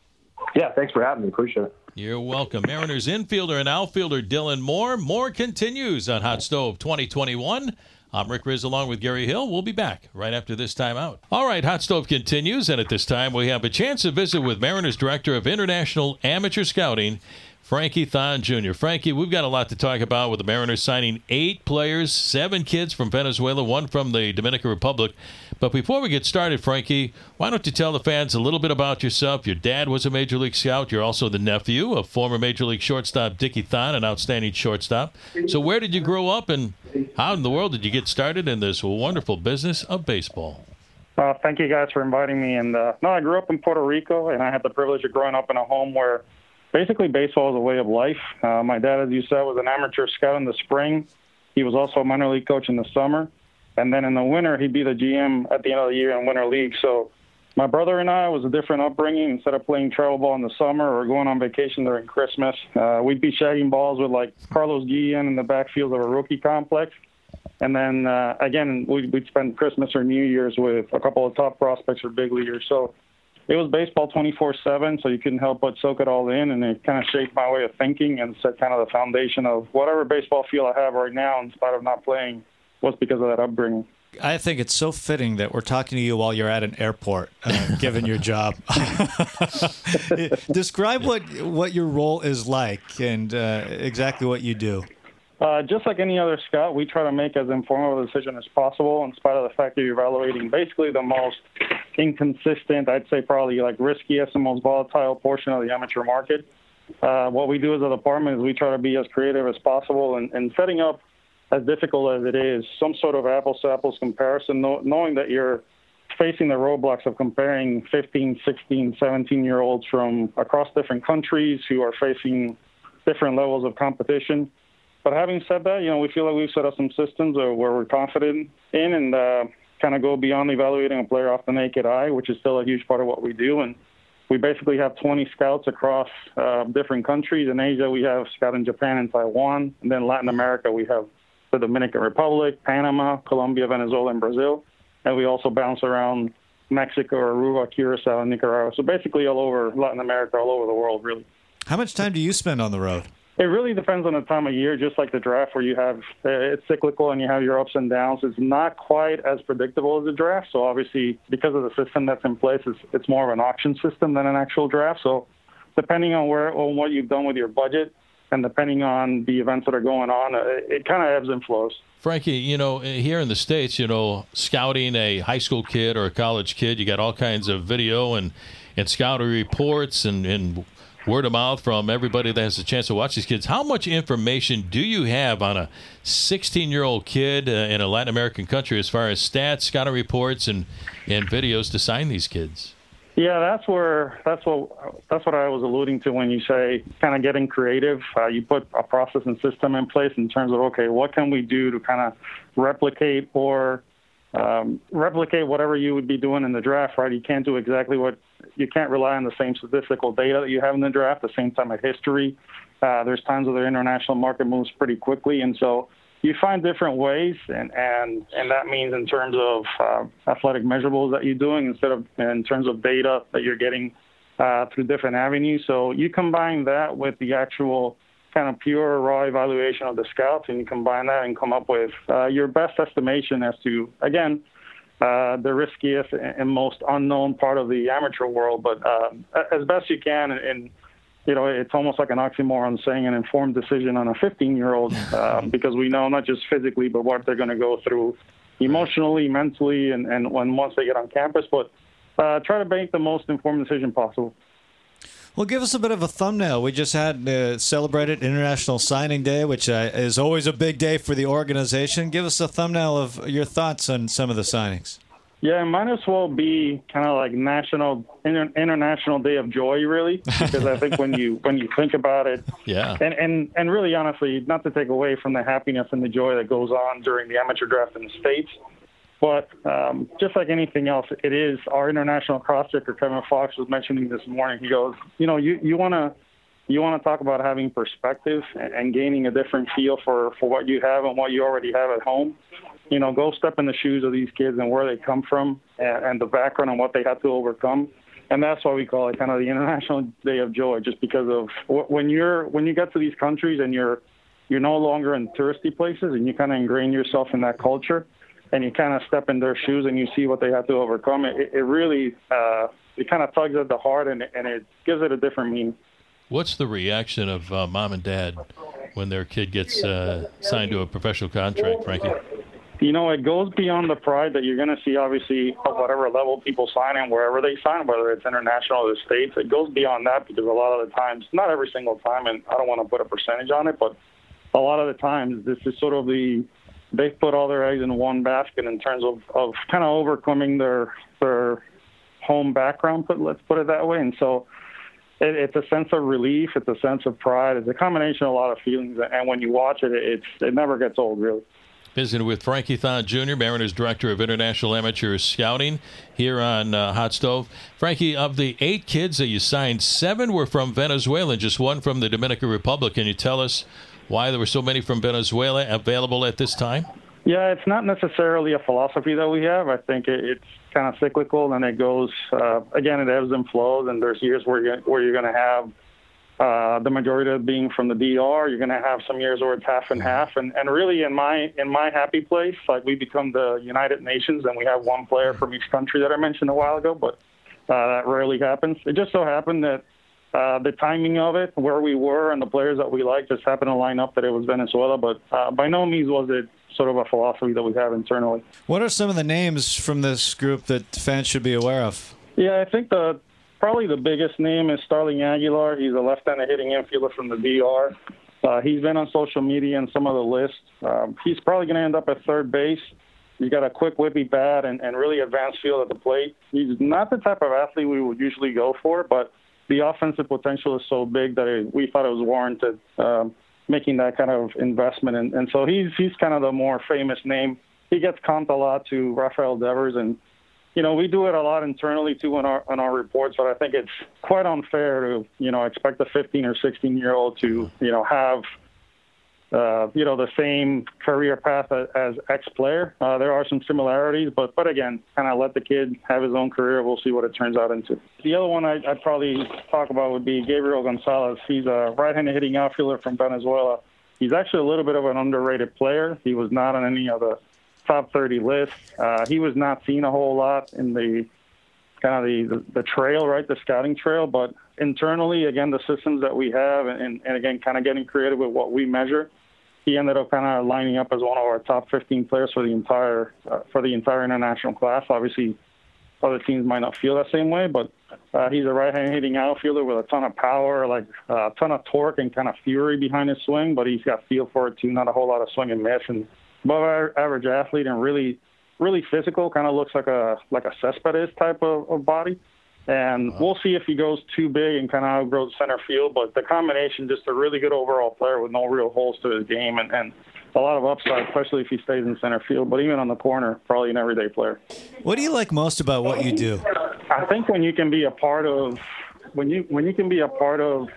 Yeah, thanks for having me. Appreciate it. You're welcome. Mariners infielder and outfielder Dylan Moore. More continues on Hot Stove 2021. I'm Rick Rizzs along with Gary Hill. We'll be back right after this time out. All right, Hot Stove continues, and at this time we have a chance to visit with Mariners Director of International Amateur Scouting, Frankie Thon Jr. Frankie, we've got a lot to talk about with the Mariners signing eight players, seven kids from Venezuela, one from the Dominican Republic. But before we get started, Frankie, why don't you tell the fans a little bit about yourself? Your dad was a Major League scout. You're also the nephew of former Major League shortstop Dickie Thon, an outstanding shortstop. So, where did you grow up and how in the world did you get started in this wonderful business of baseball? Uh, thank you guys for inviting me. And uh, no, I grew up in Puerto Rico, and I had the privilege of growing up in a home where basically baseball is a way of life. Uh, my dad, as you said, was an amateur scout in the spring. He was also a minor league coach in the summer. And then in the winter, he'd be the GM at the end of the year in winter league. So my brother and I was a different upbringing. Instead of playing travel ball in the summer or going on vacation during Christmas, uh, we'd be shagging balls with like Carlos Guillen in the backfield of a rookie complex. And then uh, again, we'd, we'd spend Christmas or New Year's with a couple of top prospects or big leaguers. So it was baseball 24/7, so you couldn't help but soak it all in, and it kind of shaped my way of thinking and set kind of the foundation of whatever baseball feel I have right now, in spite of not playing, was because of that upbringing. I think it's so fitting that we're talking to you while you're at an airport, uh, given your job. Describe what what your role is like and uh, exactly what you do. Uh, just like any other scout, we try to make as informed a decision as possible, in spite of the fact that you're evaluating basically the most inconsistent, I'd say probably like riskiest and most volatile portion of the amateur market. Uh, what we do as a department is we try to be as creative as possible and setting up, as difficult as it is, some sort of apples to apples comparison, knowing that you're facing the roadblocks of comparing 15, 16, 17 year olds from across different countries who are facing different levels of competition. But having said that, you know, we feel like we've set up some systems where we're confident in and uh, kind of go beyond evaluating a player off the naked eye, which is still a huge part of what we do. And we basically have 20 scouts across uh, different countries. In Asia, we have scouts in Japan and Taiwan. And then Latin America, we have the Dominican Republic, Panama, Colombia, Venezuela, and Brazil. And we also bounce around Mexico, Aruba, Curacao, and Nicaragua. So basically all over Latin America, all over the world, really. How much time do you spend on the road? It really depends on the time of year, just like the draft, where you have uh, it's cyclical and you have your ups and downs. It's not quite as predictable as the draft. So obviously, because of the system that's in place, it's, it's more of an auction system than an actual draft. So depending on where on what you've done with your budget, and depending on the events that are going on, uh, it, kind of ebbs and flows. Frankie, you know, here in the States, you know, scouting a high school kid or a college kid, you got all kinds of video and, and scouting reports and, and word of mouth from everybody that has a chance to watch these kids. How much information do you have on a 16 year old kid uh, in a Latin American country as far as stats, scouting reports, and, and videos to sign these kids? Yeah, that's where that's what that's what I was alluding to when you say kind of getting creative. Uh, you put a process and system in place in terms of okay, what can we do to kind of replicate or um, replicate whatever you would be doing in the draft, right? You can't do exactly what you can't rely on the same statistical data that you have in the draft, the same time of history. Uh, there's times where the international market moves pretty quickly, and so you find different ways, and and and that means in terms of uh, athletic measurables that you're doing instead of in terms of data that you're getting uh, through different avenues. So you combine that with the actual kind of pure raw evaluation of the scouts, and you combine that and come up with uh, your best estimation as to again uh, the riskiest and most unknown part of the amateur world. But uh, as best you can, and you know, it's almost like an oxymoron saying an informed decision on a 15 year old uh, because we know not just physically, but what they're going to go through emotionally, mentally, and, and when once they get on campus. But uh, try to make the most informed decision possible. Well, give us a bit of a thumbnail. We just had uh, celebrated International Signing Day, which uh, is always a big day for the organization. Give us a thumbnail of your thoughts on some of the signings. Yeah, it might as well be kind of like national inter- international day of joy, really, because I think when you when you think about it, yeah, and and and really honestly, not to take away from the happiness and the joy that goes on during the amateur draft in the states, but um, just like anything else, it is our international cross-checker Kevin Fox was mentioning this morning. He goes, you know, you you want to you want to talk about having perspective and, gaining a different feel for for what you have and what you already have at home. You know, go step in the shoes of these kids and where they come from and, and the background and what they had to overcome. And that's why we call it kind of the International Day of Joy, just because of when you're when you get to these countries and you're you're no longer in touristy places and you kind of ingrain yourself in that culture and you kind of step in their shoes and you see what they have to overcome, it, it really uh, it kind of tugs at the heart and, and it gives it a different meaning. What's the reaction of uh, mom and dad when their kid gets uh, signed to a professional contract, Frankie? You know, it goes beyond the pride that you're going to see, obviously, at whatever level people sign in, wherever they sign, whether it's international or the States. It goes beyond that because a lot of the times, not every single time, and I don't want to put a percentage on it, but a lot of the times, this is sort of the they've put all their eggs in one basket in terms of, of kind of overcoming their their home background. But let's put it that way. And so it, it's a sense of relief. It's a sense of pride. It's a combination of a lot of feelings. And when you watch it, it's it never gets old, really. Visiting with Frankie Thon Jr., Mariners Director of International Amateur Scouting here on uh, Hot Stove. Frankie, of the eight kids that you signed, seven were from Venezuela and just one from the Dominican Republic. Can you tell us why there were so many from Venezuela available at this time? Yeah, it's not necessarily a philosophy that we have. I think it's kind of cyclical, and it goes uh, again. It ebbs and flows, and there's years where you're, where you're going to have uh, the majority of being from the DR. You're going to have some years where it's half and half, and and really in my in my happy place, like we become the United Nations, and we have one player from each country that I mentioned a while ago, but uh, that rarely happens. It just so happened that uh, the timing of it, where we were, and the players that we liked just happened to line up that it was Venezuela. But uh, by no means was it sort of a philosophy that we have internally. What are some of the names from this group that fans should be aware of? Yeah, I think the probably the biggest name is Starling Aguilar. He's a left-handed hitting infielder from the DR. Uh, he's been on social media and some of the lists. Um, he's probably going to end up at third base. He's got a quick whippy bat and, and really advanced feel at the plate. He's not the type of athlete we would usually go for, but the offensive potential is so big that it, we thought it was warranted um, making that kind of investment. And, and so he's he's kind of the more famous name. He gets comped a lot to Rafael Devers, and you know we do it a lot internally too on our on our reports. But I think it's quite unfair to you know expect a 15 or 16 year old to you know have uh, you know, the same career path as, as ex-player. Uh, there are some similarities, but but again, kind of let the kid have his own career. We'll see what it turns out into. The other one I, would probably talk about would be Gabriel Gonzalez. He's a right-handed hitting outfielder from Venezuela. He's actually a little bit of an underrated player. He was not on any of the top 30 lists. Uh, he was not seen a whole lot in the kind of the, the, the trail, right, the scouting trail. But internally, again, the systems that we have, and, and again, kind of getting creative with what we measure he ended up kind of lining up as one of our top 15 players for the entire uh, for the entire international class. Obviously, other teams might not feel that same way, but uh, he's a right-hand hitting outfielder with a ton of power, like uh, a ton of torque and kind of fury behind his swing. But he's got feel for it too. Not a whole lot of swing and miss, and above average athlete, and really, really physical. Kind of looks like a like a Cespedes type of, of body. And wow. we'll see if he goes too big and kind of outgrows center field. But the combination, just a really good overall player with no real holes to his game and, and a lot of upside, especially if he stays in center field. But even on the corner, probably an everyday player. What do you like most about what you do? I think when you can be a part of when you when you can be a part of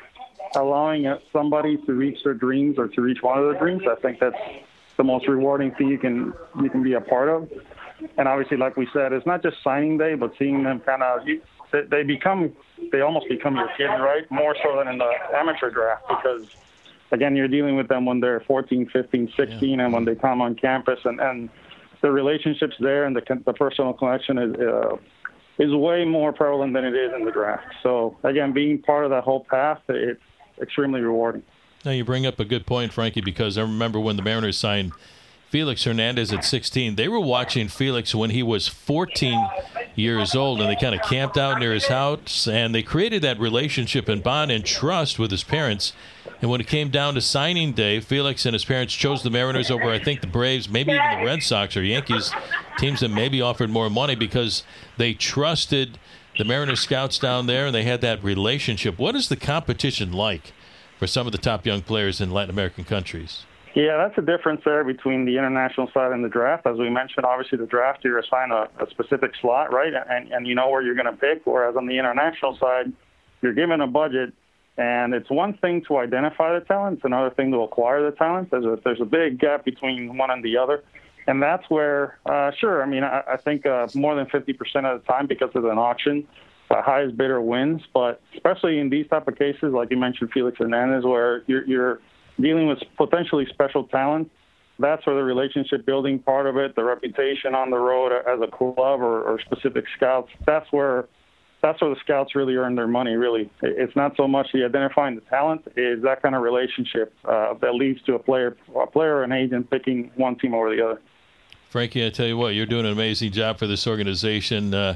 allowing somebody to reach their dreams or to reach one of their dreams, I think that's the most rewarding thing you can you can be a part of. And obviously, like we said, it's not just signing day, but seeing them kind of they, they become they almost become your kid, right? More so than in the amateur draft because again, you're dealing with them when they're 14, 15, 16, yeah. and when they come on campus, and and the relationships there and the the personal connection is. Uh, is way more prevalent than it is in the draft. So again, being part of that whole path, it's extremely rewarding. Now you bring up a good point, Frankie, because I remember when the Mariners signed Felix Hernandez at 16. They were watching Felix when he was 14 years old, and they kind of camped out near his house, and they created that relationship and bond and trust with his parents. And when it came down to signing day, Felix and his parents chose the Mariners over, I think, the Braves, maybe even the Red Sox or Yankees, teams that maybe offered more money because they trusted the Mariners scouts down there and they had that relationship. What is the competition like for some of the top young players in Latin American countries? Yeah, that's a difference there between the international side and the draft. As we mentioned, obviously the draft you're assigned a, a specific slot, right, and and you know where you're going to pick. Whereas on the international side, you're given a budget, and it's one thing to identify the talent, it's another thing to acquire the talent. There's a there's a big gap between one and the other, and that's where, uh, sure, I mean, I, I think uh, more than 50% of the time because it's an auction, the highest bidder wins. But especially in these type of cases, like you mentioned, Felix Hernandez, where you're you're dealing with potentially special talent. That's where the relationship building part of it, the reputation on the road as a club or, or specific scouts. That's where that's where the scouts really earn their money. Really, it's not so much the identifying the talent; is that kind of relationship uh, that leads to a player, a player, or an agent picking one team over the other. Frankie, I tell you what, you're doing an amazing job for this organization uh,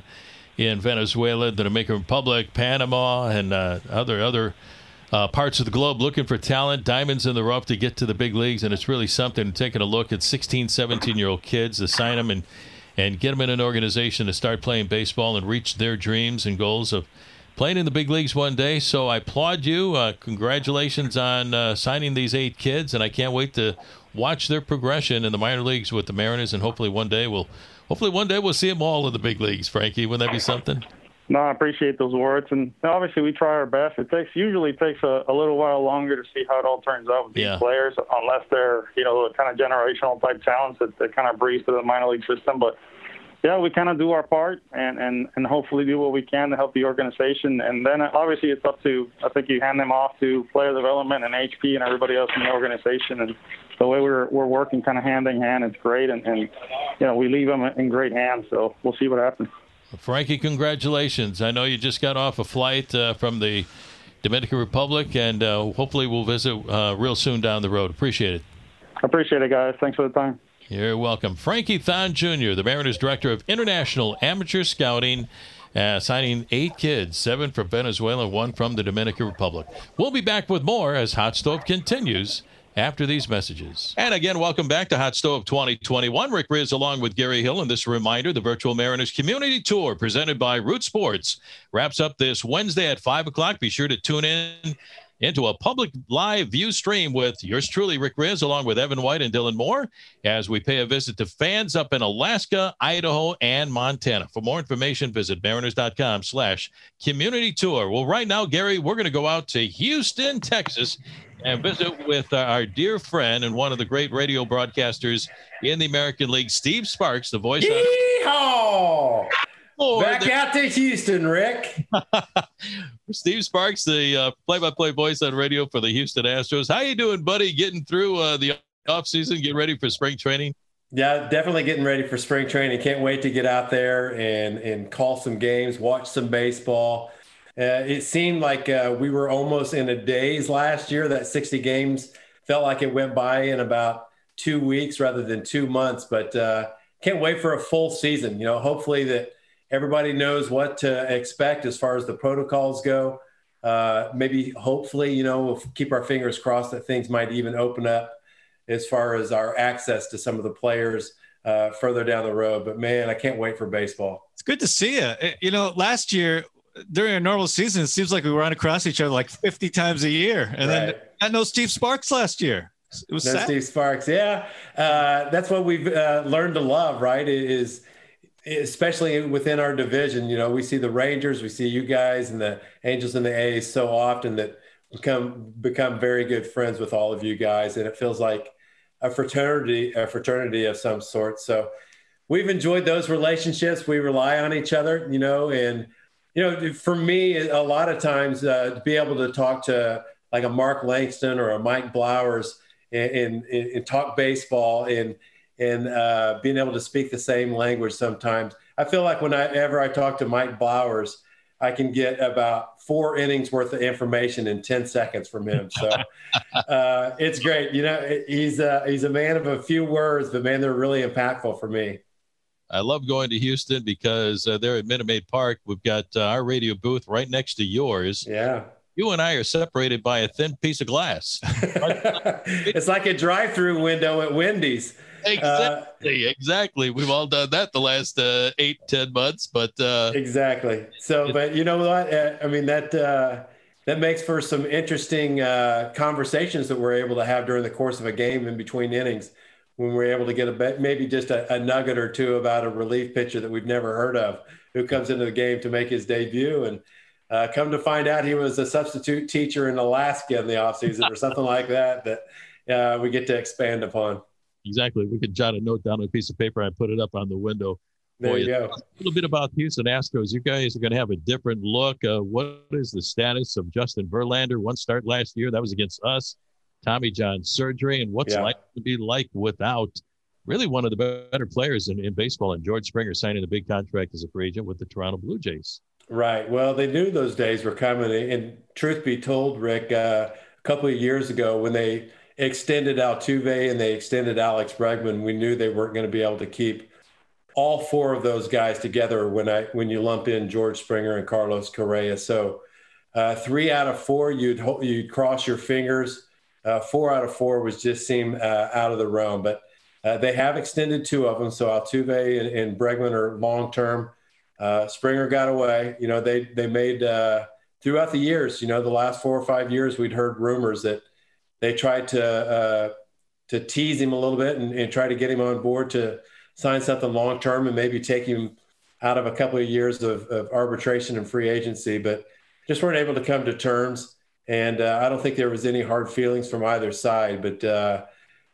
in Venezuela, the Dominican Republic, Panama, and uh, other other uh, parts of the globe looking for talent, diamonds in the rough to get to the big leagues. And it's really something taking a look at 16, 17 year old kids to sign them and, and get them in an organization to start playing baseball and reach their dreams and goals of playing in the big leagues one day. So I applaud you. Uh, congratulations on uh, signing these eight kids. And I can't wait to watch their progression in the minor leagues with the Mariners. And hopefully one day we'll. Hopefully, one day we'll see them all in the big leagues, Frankie. Wouldn't that be something? No, I appreciate those words, and obviously we try our best. It takes usually takes a, a little while longer to see how it all turns out with these players, unless they're you know kind of generational type talents that, that kind of breeze through the minor league system. But yeah, we kind of do our part, and and and hopefully do what we can to help the organization. And then uh, obviously it's up to I think you hand them off to player development and HP and everybody else in the organization. And the way we're we're working kind of hand in hand, it's great, and and you know we leave them in great hands. So we'll see what happens. Frankie, congratulations. I know you just got off a flight uh, from the Dominican Republic, and uh, hopefully we'll visit uh, real soon down the road. Appreciate it. I appreciate it, guys. Thanks for the time. You're welcome. Frankie Thon Jr., the Mariners Director of International Amateur Scouting, uh, signing eight kids, seven from Venezuela, one from the Dominican Republic. We'll be back with more as Hot Stove continues after these messages. And again, welcome back to Hot Stove 2021. Rick Rizzs along with Gary Hill. And this reminder the Virtual Mariners Community Tour presented by Root Sports wraps up this Wednesday at 5 o'clock. Be sure to tune in into a public live view stream with yours truly, Rick Rizzs, along with Evan White and Dylan Moore, as we pay a visit to fans up in Alaska, Idaho, and Montana. For more information, visit mariners.com slash community tour. Well, right now, Gary, we're going to go out to Houston, Texas, and visit with our dear friend and one of the great radio broadcasters in the American League, Steve Sparks, the voice of Yeehaw! for Back the- out to Houston, Rick. Steve Sparks, the uh, play-by-play voice on radio for the Houston Astros. How you doing, buddy? Getting through uh, the offseason, getting ready for spring training? Yeah, definitely getting ready for spring training. Can't wait to get out there and and call some games, watch some baseball. Uh, it seemed like uh, we were almost in a daze last year. That 60 games felt like it went by in about two weeks rather than two months. But uh, can't wait for a full season. You know, hopefully that everybody knows what to expect as far as the protocols go. Uh, maybe, hopefully, you know, we'll keep our fingers crossed that things might even open up as far as our access to some of the players uh, further down the road. But man, I can't wait for baseball. It's good to see you. You know, last year during a normal season, it seems like we run across each other like 50 times a year. And then Right. I know Steve Sparks last year. It was No sad. Steve Sparks. Yeah. Uh, that's what we've uh, learned to love, right? Is especially within our division, you know, we see the Rangers, we see you guys and the Angels and the A's so often that become become very good friends with all of you guys. And it feels like a fraternity, a fraternity of some sort. So we've enjoyed those relationships. We rely on each other, you know, and you know, for me, a lot of times uh, to be able to talk to like a Mark Langston or a Mike Blowers and, and, and talk baseball and and uh, being able to speak the same language sometimes. I feel like whenever I talk to Mike Blowers, I can get about four innings worth of information in 10 seconds from him. So uh, it's great. You know, he's a, he's a man of a few words, but man, they're really impactful for me. I love going to Houston because uh, there at Minute Maid Park, we've got uh, our radio booth right next to yours. Yeah. You and I are separated by a thin piece of glass. it's like a drive-through window at Wendy's. Exactly, uh, exactly. We've all done that the last uh, eight, ten months, but uh, exactly. So, but you know what? Uh, I mean that uh, that makes for some interesting uh, conversations that we're able to have during the course of a game in between innings when we're able to get a maybe just a, a nugget or two about a relief pitcher that we've never heard of who comes into the game to make his debut and. Uh, come to find out, he was a substitute teacher in Alaska in the offseason or something like that. That uh, we get to expand upon. Exactly. We could jot a note down on a piece of paper and put it up on the window. There you go. A little bit about Houston Astros. You guys are going to have a different look. Uh, what is the status of Justin Verlander? One start last year. That was against us. Tommy John surgery. And what's yeah. life to be like without really one of the better players in, in baseball and George Springer signing a big contract as a free agent with the Toronto Blue Jays. Right. Well, they knew those days were coming. And truth be told, Rick, uh, a couple of years ago when they extended Altuve and they extended Alex Bregman, we knew they weren't going to be able to keep all four of those guys together when I when you lump in George Springer and Carlos Correa. So uh, three out of four, you'd you'd cross your fingers. Uh, four out of four was just seem uh, out of the realm, but uh, they have extended two of them. So Altuve and, and Bregman are long term. Springer got away. You know they they made throughout the years. You know the last four or five years, we'd heard rumors that they tried to to tease him a little bit and, and, try to get him on board to sign something long term and maybe take him out of a couple of years of, of, arbitration and free agency, but just weren't able to come to terms. And uh, I don't think there was any hard feelings from either side. But uh,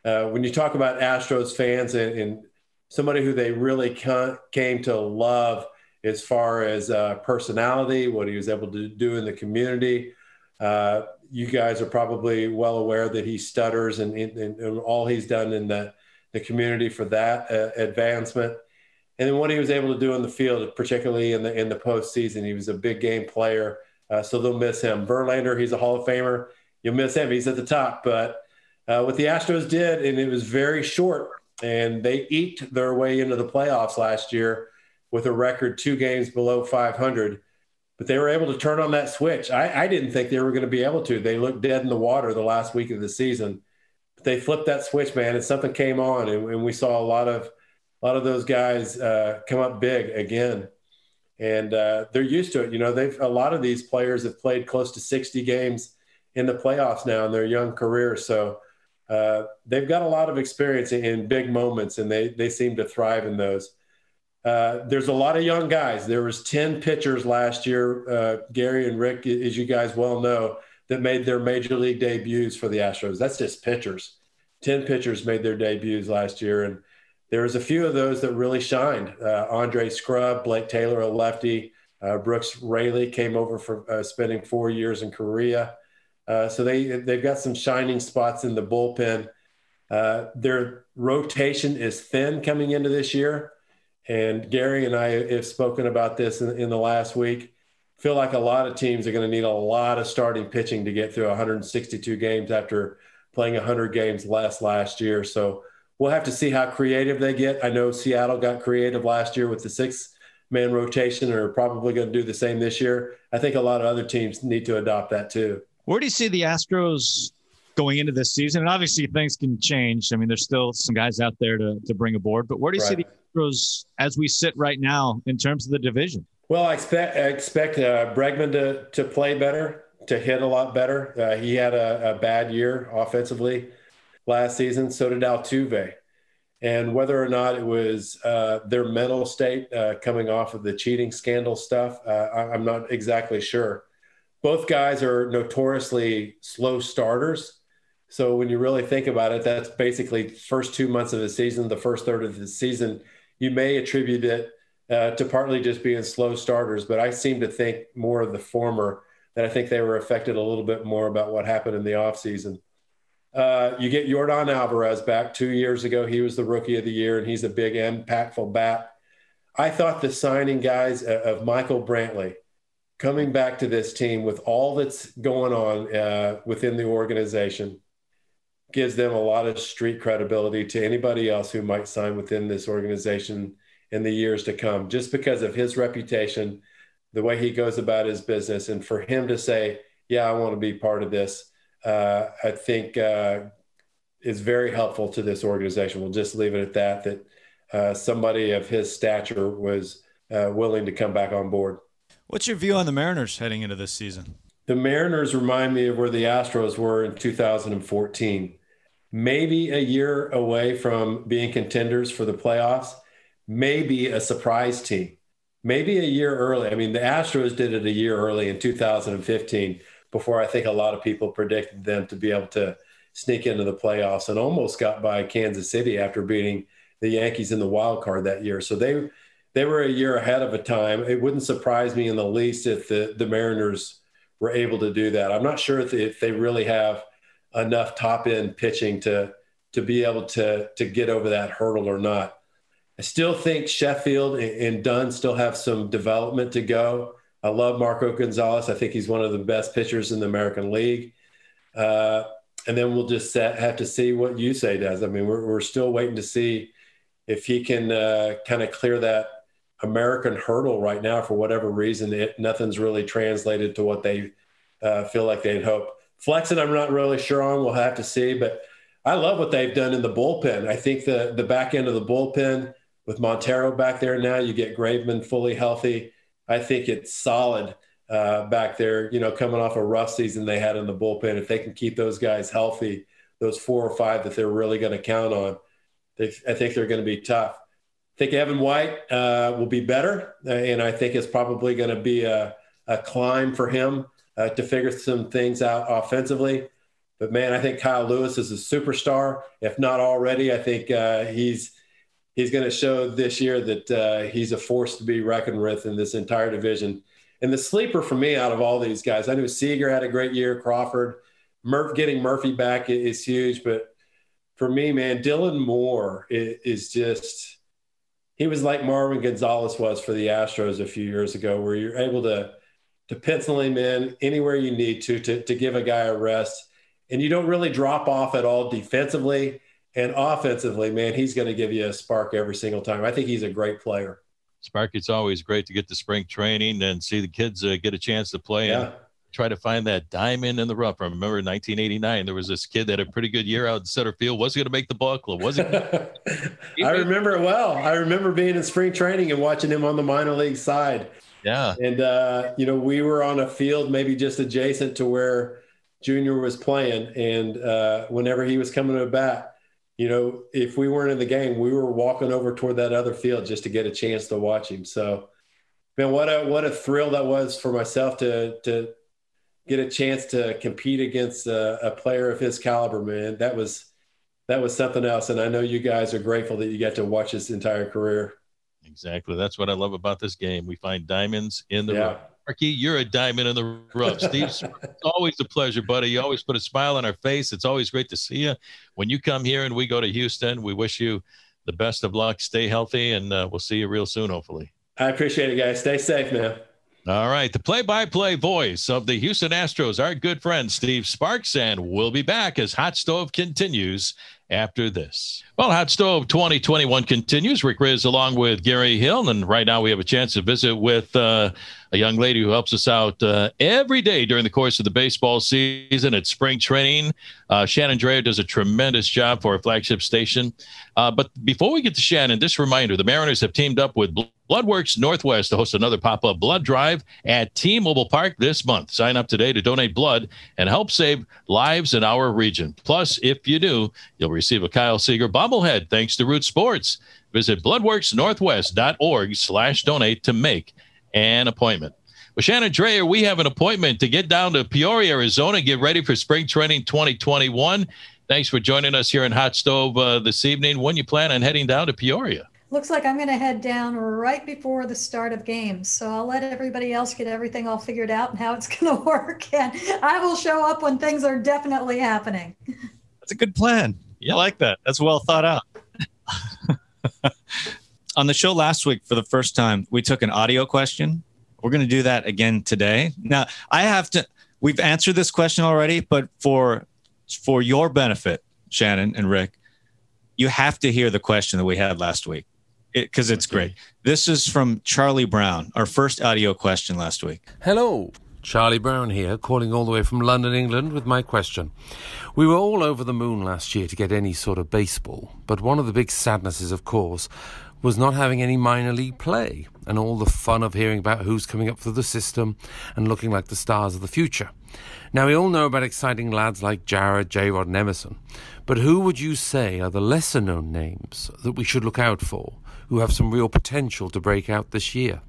uh when you talk about Astros fans and, and somebody who they really came to love as far as uh, personality, what he was able to do in the community. Uh, you guys are probably well aware that he stutters and, and, and all he's done in the, the community for that uh, advancement. And then what he was able to do in the field, particularly in the in the postseason, he was a big game player. Uh, so they'll miss him. Verlander, he's a Hall of Famer. You'll miss him. He's at the top. But uh, what the Astros did, and it was very short, and they eked their way into the playoffs last year with a record two games below 500 but they were able to turn on that switch. I, I didn't think they were going to be able to. They looked dead in the water the last week of the season. But they flipped that switch, man, and something came on, and, and we saw a lot of a lot of those guys uh, come up big again. And uh, they're used to it. You know, they've a lot of these players have played close to 60 games in the playoffs now in their young careers. So uh, they've got a lot of experience in, in big moments, and they they seem to thrive in those. Uh, there's a lot of young guys. There was 10 pitchers last year, uh, Gary and Rick, as you guys well know, that made their major league debuts for the Astros. That's just pitchers. 10 pitchers made their debuts last year. And there was a few of those that really shined. Uh, Andre Scrubb, Blake Taylor, a lefty. Uh, Brooks Raley came over for uh, spending four years in Korea. so they, they've got some shining spots in the bullpen. their rotation is thin coming into this year. And Gary and I have spoken about this in, in the last week. Feel like a lot of teams are going to need a lot of starting pitching to get through 162 games after playing 100 games less last year. So we'll have to see how creative they get. I know Seattle got creative last year with the six man rotation and are probably going to do the same this year. I think a lot of other teams need to adopt that too. Where do you see the Astros going into this season? And obviously things can change. I mean, there's still some guys out there to, to bring aboard, but where do you right. see the Astros as we sit right now in terms of the division? Well, I expect I expect uh, Bregman to to play better, to hit a lot better. Uh, he had a, a, bad year offensively last season. So did Altuve. And whether or not it was uh, their mental state uh, coming off of the cheating scandal stuff, uh, I, I'm not exactly sure. Both guys are notoriously slow starters. So when you really think about it, that's basically first two months of the season, the first third of the season you may attribute it uh, to partly just being slow starters, but I seem to think more of the former. That I think they were affected a little bit more about what happened in the offseason. Uh, you get Yordan Alvarez back two years ago. He was the rookie of the year, and he's a big, impactful bat. I thought the signing guys of Michael Brantley coming back to this team with all that's going on uh, within the organization gives them a lot of street credibility to anybody else who might sign within this organization in the years to come, just because of his reputation, the way he goes about his business, and for him to say, "Yeah, I want to be part of this," uh, I think uh, is very helpful to this organization. We'll just leave it at that. That uh, somebody of his stature was uh, willing to come back on board. What's your view on the Mariners heading into this season? The Mariners remind me of where the Astros were in 2014. Maybe a year away from being contenders for the playoffs, maybe a surprise team. Maybe a year early. I mean, the Astros did it a year early in 2015 before I think a lot of people predicted them to be able to sneak into the playoffs and almost got by Kansas City after beating the Yankees in the wild card that year. So they they were a year ahead of a time. It wouldn't surprise me in the least if the the Mariners were able to do that. I'm not sure if they, if they really have enough top end pitching to to be able to to get over that hurdle or not. I still think Sheffield and Dunn still have some development to go. I love Marco Gonzalez. I think he's one of the best pitchers in the American League. Uh, and then we'll just set, have to see what Yusei does. I mean, we're, we're still waiting to see if he can uh, kind of clear that American hurdle right now for whatever reason. It, nothing's really translated to what they uh, feel like they'd hope. Flexen, I'm not really sure on. We'll have to see. But I love what they've done in the bullpen. I think the the back end of the bullpen with Montero back there now, you get Graveman fully healthy. I think it's solid uh, back there. You know, coming off a rough season they had in the bullpen, if they can keep those guys healthy, those four or five that they're really going to count on, they, I think they're going to be tough. I think Evan White uh, will be better, uh, and I think it's probably going to be a, a climb for him uh, to figure some things out offensively. But man, I think Kyle Lewis is a superstar. If not already, I think uh, he's he's going to show this year that uh, he's a force to be reckoned with in this entire division. And the sleeper for me out of all these guys, I knew Seager had a great year. Crawford, Murph, getting Murphy back is huge, but for me, man, Dylan Moore is just he was like Marwin Gonzalez was for the Astros a few years ago, where you're able to to pencil him in anywhere you need to to, to give a guy a rest, and you don't really drop off at all defensively and offensively. Man, he's going to give you a spark every single time. I think he's a great player. Spark, it's always great to get to spring training and see the kids uh, get a chance to play. Yeah try to find that diamond in the rough. I remember in 1989, there was this kid that had a pretty good year out in center field. Was going to make the ball club. Was it? I remember it well. I remember being in spring training and watching him on the minor league side. Yeah. And, uh, you know, we were on a field maybe just adjacent to where Junior was playing. And uh, whenever he was coming to bat, you know, if we weren't in the game, we were walking over toward that other field just to get a chance to watch him. So, man, what a what a thrill that was for myself to to get a chance to compete against a, a, player of his caliber, man, that was that was something else. And I know you guys are grateful that you got to watch his entire career. Exactly. That's what I love about this game. We find diamonds in the yeah. rough. Marky, you're a diamond in the rough. Steve, it's always a pleasure, buddy. You always put a smile on our face. It's always great to see you. When you come here and we go to Houston, we wish you the best of luck. Stay healthy, and uh, we'll see you real soon, hopefully. I appreciate it, guys. Stay safe, man. All right, the play-by-play voice of the Houston Astros, our good friend Steve Sparks, and we'll be back as Hot Stove continues after this. Well, Hot Stove 2021 continues. Rick Rizzs along with Gary Hill, and right now we have a chance to visit with uh, a young lady who helps us out uh, every day during the course of the baseball season at spring training. Uh, Shannon Drayer does a tremendous job for our flagship station. Uh, but before we get to Shannon, this reminder the Mariners have teamed up with Bloodworks Northwest to host another pop up blood drive at T Mobile Park this month. Sign up today to donate blood and help save lives in our region. Plus, if you do, you'll receive a Kyle Seager bobblehead thanks to Root Sports. Visit bloodworksnorthwest.org slash donate to make an appointment. Well, Shannon Drayer, we have an appointment to get down to Peoria, Arizona, get ready for spring training 2021. Thanks for joining us here in Hot Stove uh, this evening. When you plan on heading down to Peoria? Looks like I'm going to head down right before the start of games. So I'll let everybody else get everything all figured out and how it's going to work. And I will show up when things are definitely happening. That's a good plan. Yeah, I like that. That's well thought out. On the show last week, for the first time, we took an audio question We're going to do that again today. Now, I have to. We've answered this question already, but for for your benefit, Shannon and Rick, you have to hear the question that we had last week because it, it's okay. great. This is from Charlie Brown, our first audio question last week. Hello. Charlie Brown here, calling all the way from London, England, with my question. We were all over the moon last year to get any sort of baseball, but one of the big sadnesses, of course, was not having any minor league play and all the fun of hearing about who's coming up through the system and looking like the stars of the future. Now, we all know about exciting lads like Jarred, J. Rod, and Emerson, but who would you say are the lesser known names that we should look out for who have some real potential to break out this year?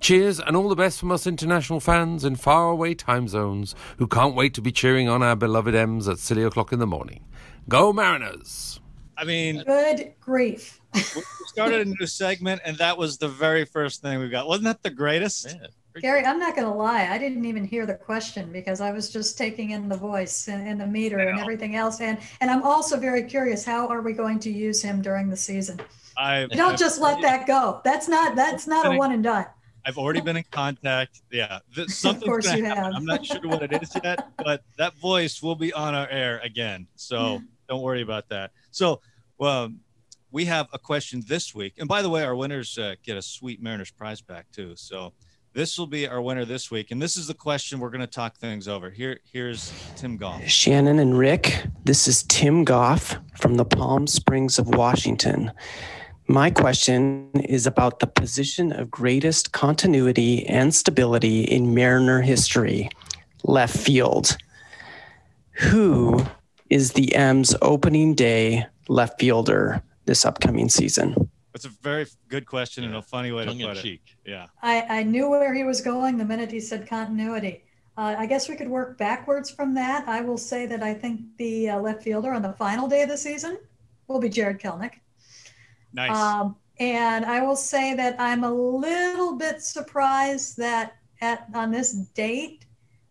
Cheers and all the best from us international fans in faraway time zones who can't wait to be cheering on our beloved M's at silly o'clock in the morning. Go Mariners! I mean, good grief. we started a new segment, and that was the very first thing we got. Wasn't that the greatest? Man. Gary, I'm not going to lie. I didn't even hear the question because I was just taking in the voice and, and the meter and everything else. And and I'm also very curious. How are we going to use him during the season? I don't just let that go. That's not that's not a one and done. I've already been in contact. Yeah, something's of course you happen. have. I'm not sure what it is yet, but that voice will be on our air again. So don't worry about that. So, well, we have a question this week, and by the way, our winners uh, get a sweet Mariners prize back too. So this will be our winner this week, and this is the question we're going to talk things over. Here, here's Tim Goff. Shannon and Rick, this is Tim Goff from the Palm Springs of Washington. My question is about the position of greatest continuity and stability in Mariner history, left field. Who is the M's opening day left fielder this upcoming season? That's a very good question yeah. and a funny way Tongue to put it. Cheek. Yeah. I, I knew where he was going the minute he said continuity. Uh, I guess we could work backwards from that. I will say that I think the uh, left fielder on the final day of the season will be Jarred Kelenic. Nice. Um, and I will say that I'm a little bit surprised that at on this date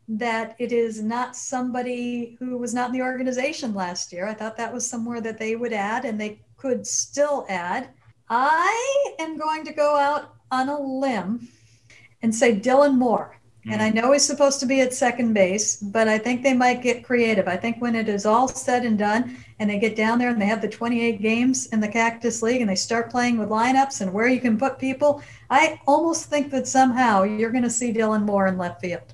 that it is not somebody who was not in the organization last year. I thought that was somewhere that they would add and they could still add. I am going to go out on a limb and say Dylan Moore. And I hmm. know he's supposed to be at second base, but I think they might get creative. I think when it is all said and done and they get down there and they have the 28 games in the Cactus League and they start playing with lineups and where you can put people, I almost think that somehow you're going to see Dylan Moore in left field.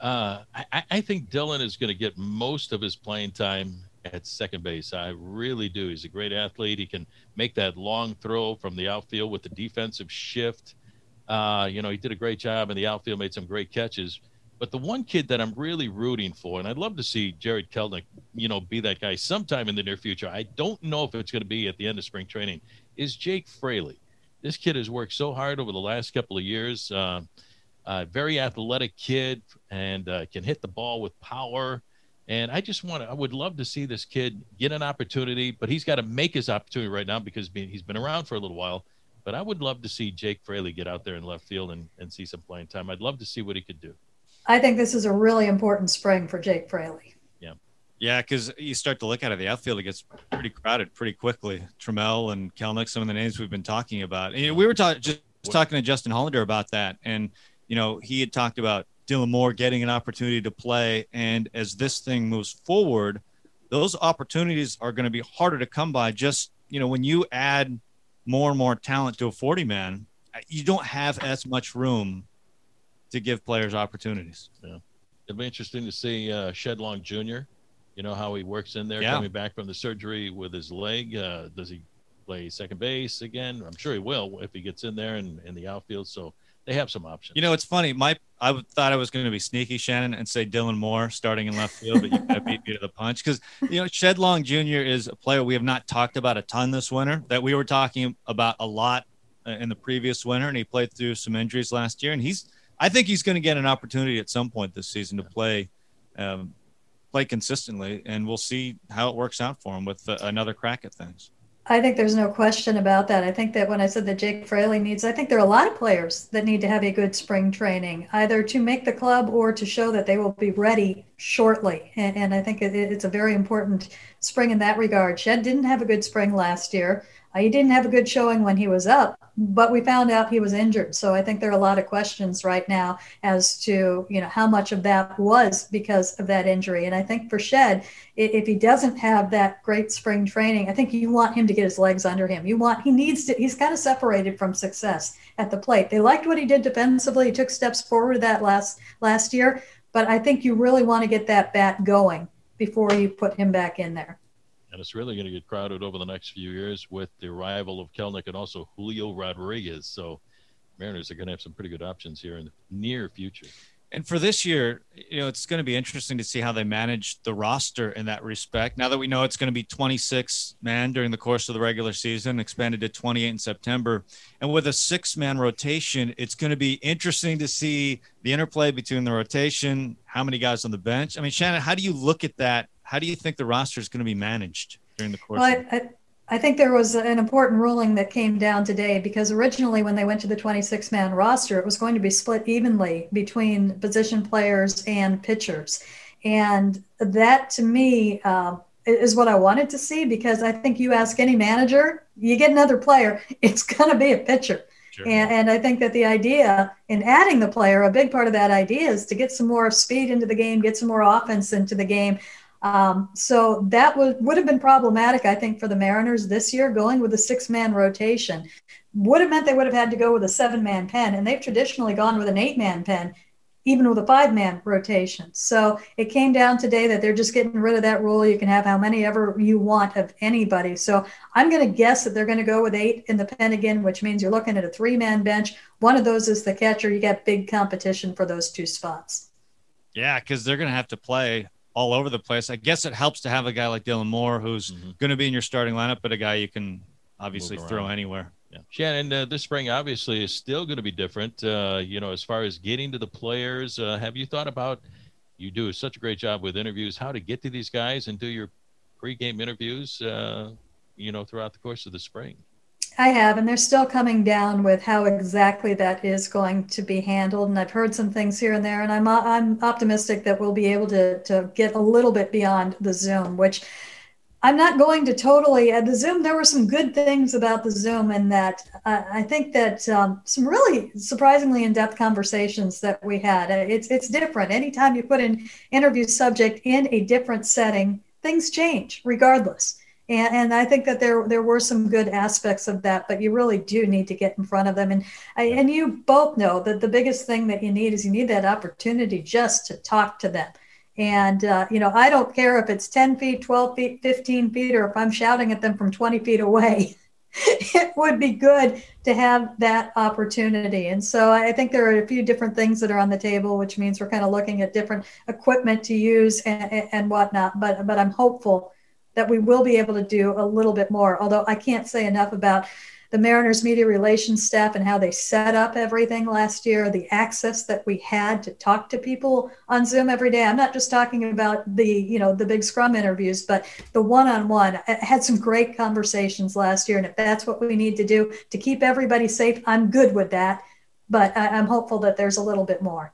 Uh, I, I think Dylan is going to get most of his playing time at second base. I really do. He's a great athlete. He can make that long throw from the outfield with the defensive shift. Uh, you know, he did a great job in the outfield, made some great catches. But the one kid that I'm really rooting for, and I'd love to see Jarred Kelenic, you know, be that guy sometime in the near future. I don't know if it's going to be at the end of spring training. Is Jake Fraley? This kid has worked so hard over the last couple of years. Uh, uh, very athletic kid and uh, can hit the ball with power. And I just want to, I would love to see this kid get an opportunity, but he's got to make his opportunity right now because he's been around for a little while. But I would love to see Jake Fraley get out there in left field and, and see some playing time. I'd love to see what he could do. I think this is a really important spring for Jake Fraley. Yeah. Yeah, because you start to look at it, the outfield it gets pretty crowded pretty quickly. Trammell and Kelenic, some of the names we've been talking about. And, we were ta- just talking to Justin Hollander about that, and you know he had talked about Dylan Moore getting an opportunity to play. And as this thing moves forward, those opportunities are going to be harder to come by. Just, you know, when you add more and more talent to a 40 man, you don't have as much room to give players opportunities. Yeah. It'll be interesting to see uh, Shed Long Jr., you know, how he works in there yeah. coming back from the surgery with his leg. Uh, does he play second base again? I'm sure he will if he gets in there and in the outfield. So they have some options. You know, it's funny. My I thought I was going to be sneaky, Shannon, and say Dylan Moore starting in left field, but you kind of beat me to the punch because you know Shed Long Jr. is a player we have not talked about a ton this winter. That we were talking about a lot uh, in the previous winter, and he played through some injuries last year, and he's. I think he's going to get an opportunity at some point this season to play, um, play consistently, and we'll see how it works out for him with uh, another crack at things. I think there's no question about that. I think that when I said that Jake Fraley needs, I think there are a lot of players that need to have a good spring training, either to make the club or to show that they will be ready shortly. And, and I think it, it's a very important spring in that regard. Shed didn't have a good spring last year. He didn't have a good showing when he was up, but we found out he was injured. So I think there are a lot of questions right now as to you know how much of that was because of that injury. And I think for Shed, if he doesn't have that great spring training, I think you want him to get his legs under him. You want he needs to. He's kind of separated from success at the plate. They liked what he did defensively. He took steps forward that last last year, but I think you really want to get that bat going before you put him back in there and it's really going to get crowded over the next few years with the arrival of Kelenic and also Julio Rodriguez. So Mariners are going to have some pretty good options here in the near future. And for this year, you know, it's going to be interesting to see how they manage the roster in that respect. Now that we know it's going to be 26 man during the course of the regular season, expanded to 28 in September, and with a six man rotation, it's going to be interesting to see the interplay between the rotation, how many guys on the bench. I mean, Shannon, how do you look at that how do you think the roster is going to be managed during the course? Well, I, I, I think there was an important ruling that came down today because originally, when they went to the 26 man roster, it was going to be split evenly between position players and pitchers. And that to me uh, is what I wanted to see because I think you ask any manager, you get another player, it's going to be a pitcher. Sure. And, and, I think that the idea in adding the player, a big part of that idea is to get some more speed into the game, get some more offense into the game. Um, so that would, would have been problematic, I think, for the Mariners this year, going with a six man rotation. Would have meant they would have had to go with a seven man pen, and they've traditionally gone with an eight man pen, even with a five man rotation. So it came down today that they're just getting rid of that rule. You can have how many ever you want of anybody. So I'm going to guess that they're going to go with eight in the pen again, which means you're looking at a three man bench. One of those is the catcher. You got big competition for those two spots. Yeah, because they're going to have to play all over the place. I guess it helps to have a guy like Dylan Moore who's mm-hmm. going to be in your starting lineup, but a guy you can obviously throw anywhere. Yeah. Shannon, uh, this spring obviously is still going to be different. Uh, you know, as far as getting to the players, uh, have you thought about? You do such a great job with interviews. How to get to these guys and do your pregame interviews? Uh, you know, throughout the course of the spring. I have, and they're still coming down with how exactly that is going to be handled. And I've heard some things here and there, and I'm I'm optimistic that we'll be able to to get a little bit beyond the Zoom, which I'm not going to totally at the Zoom. There were some good things about the Zoom, and that uh, I think that um, some really surprisingly in-depth conversations that we had. It's it's different. Anytime you put an interview subject in a different setting, things change regardless. And, and I think that there there were some good aspects of that, but you really do need to get in front of them. And and you both know that the biggest thing that you need is you need that opportunity just to talk to them. And uh, you know, I don't care if it's 10 feet, 12 feet, 15 feet, or if I'm shouting at them from 20 feet away. it would be good to have that opportunity. And so I think there are a few different things that are on the table, which means we're kind of looking at different equipment to use and, and whatnot. But but I'm hopeful that we will be able to do a little bit more. Although I can't say enough about the Mariners media relations staff and how they set up everything last year, the access that we had to talk to people on Zoom every day. I'm not just talking about the, you know, the big scrum interviews, but the one-on-one. I had some great conversations last year. And if that's what we need to do to keep everybody safe, I'm good with that. But I, I'm hopeful that there's a little bit more.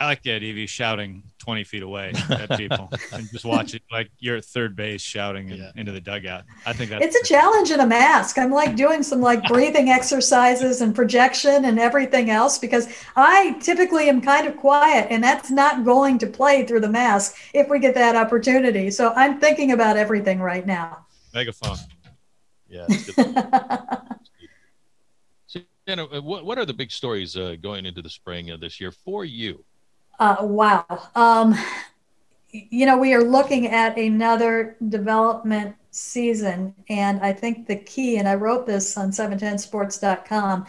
I like the idea of you shouting 20 feet away at people and just watch it like you're at third base shouting yeah. into the dugout. I think that's it's a challenge in a mask. I'm like doing some like breathing exercises and projection and everything else because I typically am kind of quiet and that's not going to play through the mask if we get that opportunity. So I'm thinking about everything right now. Megaphone. Yeah. so, you know, what, what are the big stories uh, going into the spring of this year for you? Uh, wow. Um, you know, we are looking at another development season, and I think the key, and I wrote this on 710sports.com.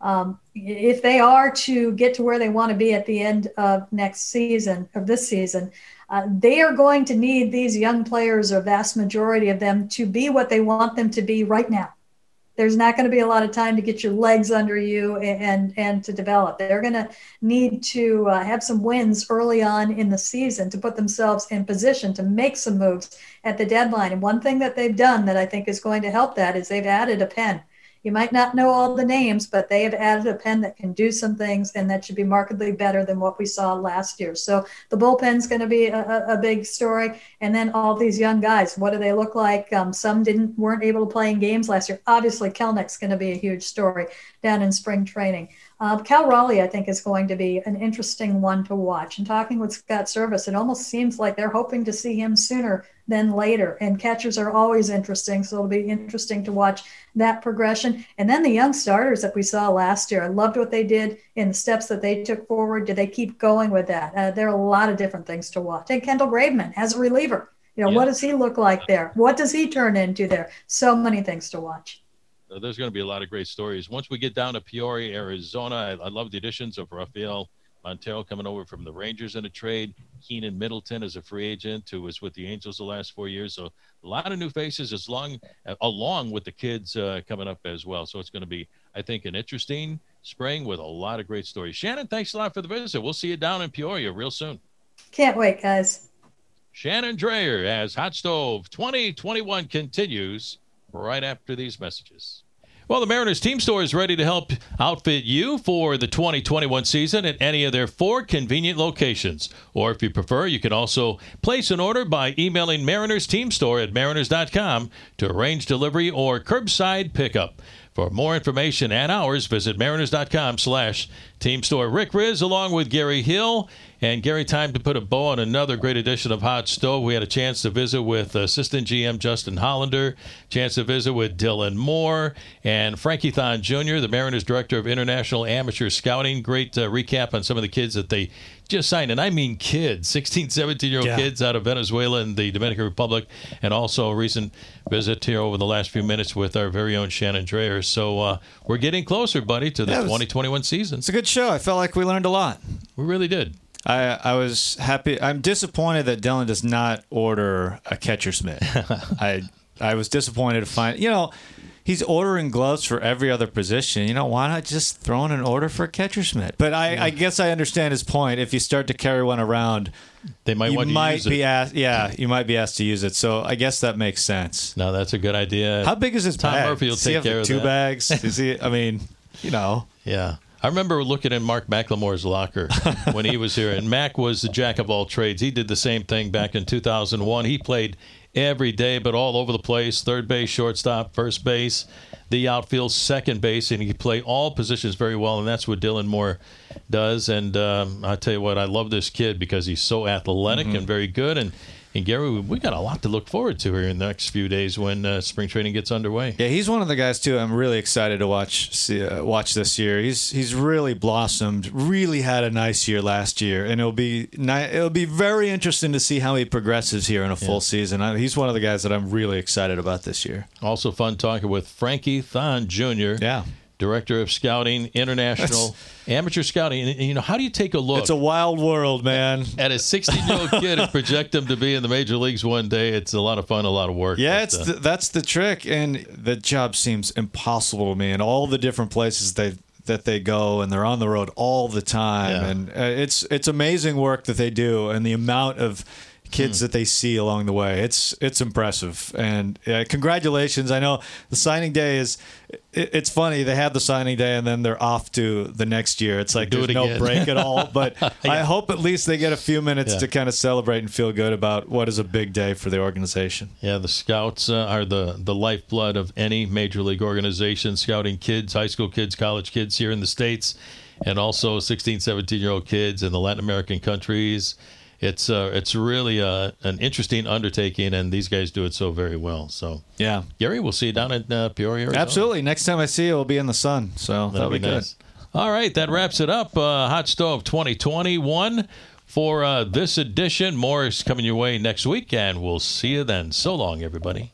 Um, if they are to get to where they want to be at the end of next season, of this season, uh, they are going to need these young players, or vast majority of them, to be what they want them to be right now there's not going to be a lot of time to get your legs under you and and to develop. They're going to need to uh, have some wins early on in the season to put themselves in position to make some moves at the deadline. And one thing that they've done that I think is going to help that is they've added a pen You might not know all the names, but they have added a pen that can do some things and that should be markedly better than what we saw last year. So the bullpen's going to be a, a, big story. And then all these young guys, what do they look like? Um, some didn't weren't able to play in games last year. Obviously, Kelenic's going to be a huge story down in spring training. Uh, Cal Raleigh, I think, is going to be an interesting one to watch. And talking with Scott Servais, it almost seems like they're hoping to see him sooner than later. And catchers are always interesting, so it'll be interesting to watch that progression. And then the young starters that we saw last year, I loved what they did in the steps that they took forward. Did they keep going with that? Uh, there are a lot of different things to watch. And Kendall Graveman as a reliever. You know, yeah. what does he look like there? What does he turn into there? So many things to watch. There's going to be a lot of great stories. Once we get down to Peoria, Arizona, I, I love the additions of Rafael Montero coming over from the Rangers in a trade. Keynan Middleton is a free agent who was with the Angels the last four years. So a lot of new faces as long along with the kids uh, coming up as well. So it's going to be, I think, an interesting spring with a lot of great stories. Shannon, thanks a lot for the visit. We'll see you down in Peoria real soon. Can't wait, guys. Shannon Drayer as Hot Stove 2021 continues right after these messages. Well, the Mariners team store is ready to help outfit you for the 2021 season at any of their four convenient locations. Or if you prefer, you can also place an order by emailing Mariners Team Store at mariners.com to arrange delivery or curbside pickup. For more information and hours, visit mariners.com slash team store. Rick Rizzs along with Gary Hill and Gary, time to put a bow on another great edition of Hot Stove. We had a chance to visit with Assistant GM Justin Hollander, chance to visit with Dylan Moore and Frankie Thon Jr., the Mariners Director of International Amateur Scouting. Great uh, recap on some of the kids that they just signed, and I mean kids, 16, 17 year old yeah. kids out of Venezuela and the Dominican Republic, and also a recent visit here over the last few minutes with our very own Shannon Drayer. So uh, we're getting closer, buddy, to the yeah, 2021 season. It's a good show. I felt like we learned a lot. We really did. I I was happy. I'm disappointed that Dylan does not order a catcher's mitt. I I was disappointed to find you know he's ordering gloves for every other position. You know why not just throw in an order for a catcher's mitt? But I, yeah. I guess I understand his point. If you start to carry one around, they might you might be asked. Yeah, you might be asked to use it. So I guess that makes sense. No, that's a good idea. How big is his Tom bag? Murphy will take care of two that. bags. Is he? I mean, you know. Yeah. I remember looking in Mark McLemore's locker when he was here, and Mac was the jack of all trades. He did the same thing back in 2001. He played every day, but all over the place third base, shortstop, first base, the outfield, second base, and he could play all positions very well, and that's what Dylan Moore does. And um, I tell you what, I love this kid because he's so athletic mm-hmm. and very good. And and Gary, we got a lot to look forward to here in the next few days when uh, spring training gets underway. Yeah, he's one of the guys too. I'm really excited to watch see, uh, watch this year. He's he's really blossomed. Really had a nice year last year, and it'll be ni- it'll be very interesting to see how he progresses here in a full yeah. season. I, he's one of the guys that I'm really excited about this year. Also, fun talking with Frankie Thon Jr. Yeah director of scouting, international amateur scouting. And, you know, how do you take a look? It's a wild world, man. At a 16 year old kid and project him to be in the major leagues one day. It's a lot of fun, a lot of work. Yeah, but, it's uh, the, that's the trick, and the job seems impossible to me. And all the different places they that they go, and they're on the road all the time, yeah. and uh, it's it's amazing work that they do, and the amount of kids mm. that they see along the way. It's it's impressive, and uh, congratulations! I know the signing day is. It, it's funny they have the signing day and then they're off to the next year. It's like there's it no break at all. But yeah. I hope at least they get a few minutes yeah. to kind of celebrate and feel good about what is a big day for the organization. Yeah, the scouts uh, are the the lifeblood of any major league organization, scouting kids, high school kids, college kids here in the states and also 16, 17 year old kids in the Latin American countries it's uh, it's really uh, an interesting undertaking, and these guys do it so very well. So yeah, Gary, we'll see you down at uh, Peoria. Arizona. Absolutely. Next time I see you, we'll be in the sun. So that'll, be, be nice. good. All right, that wraps it up. Uh, Hot Stove 2021 for uh, this edition. More is coming your way next week, and we'll see you then. So long, everybody.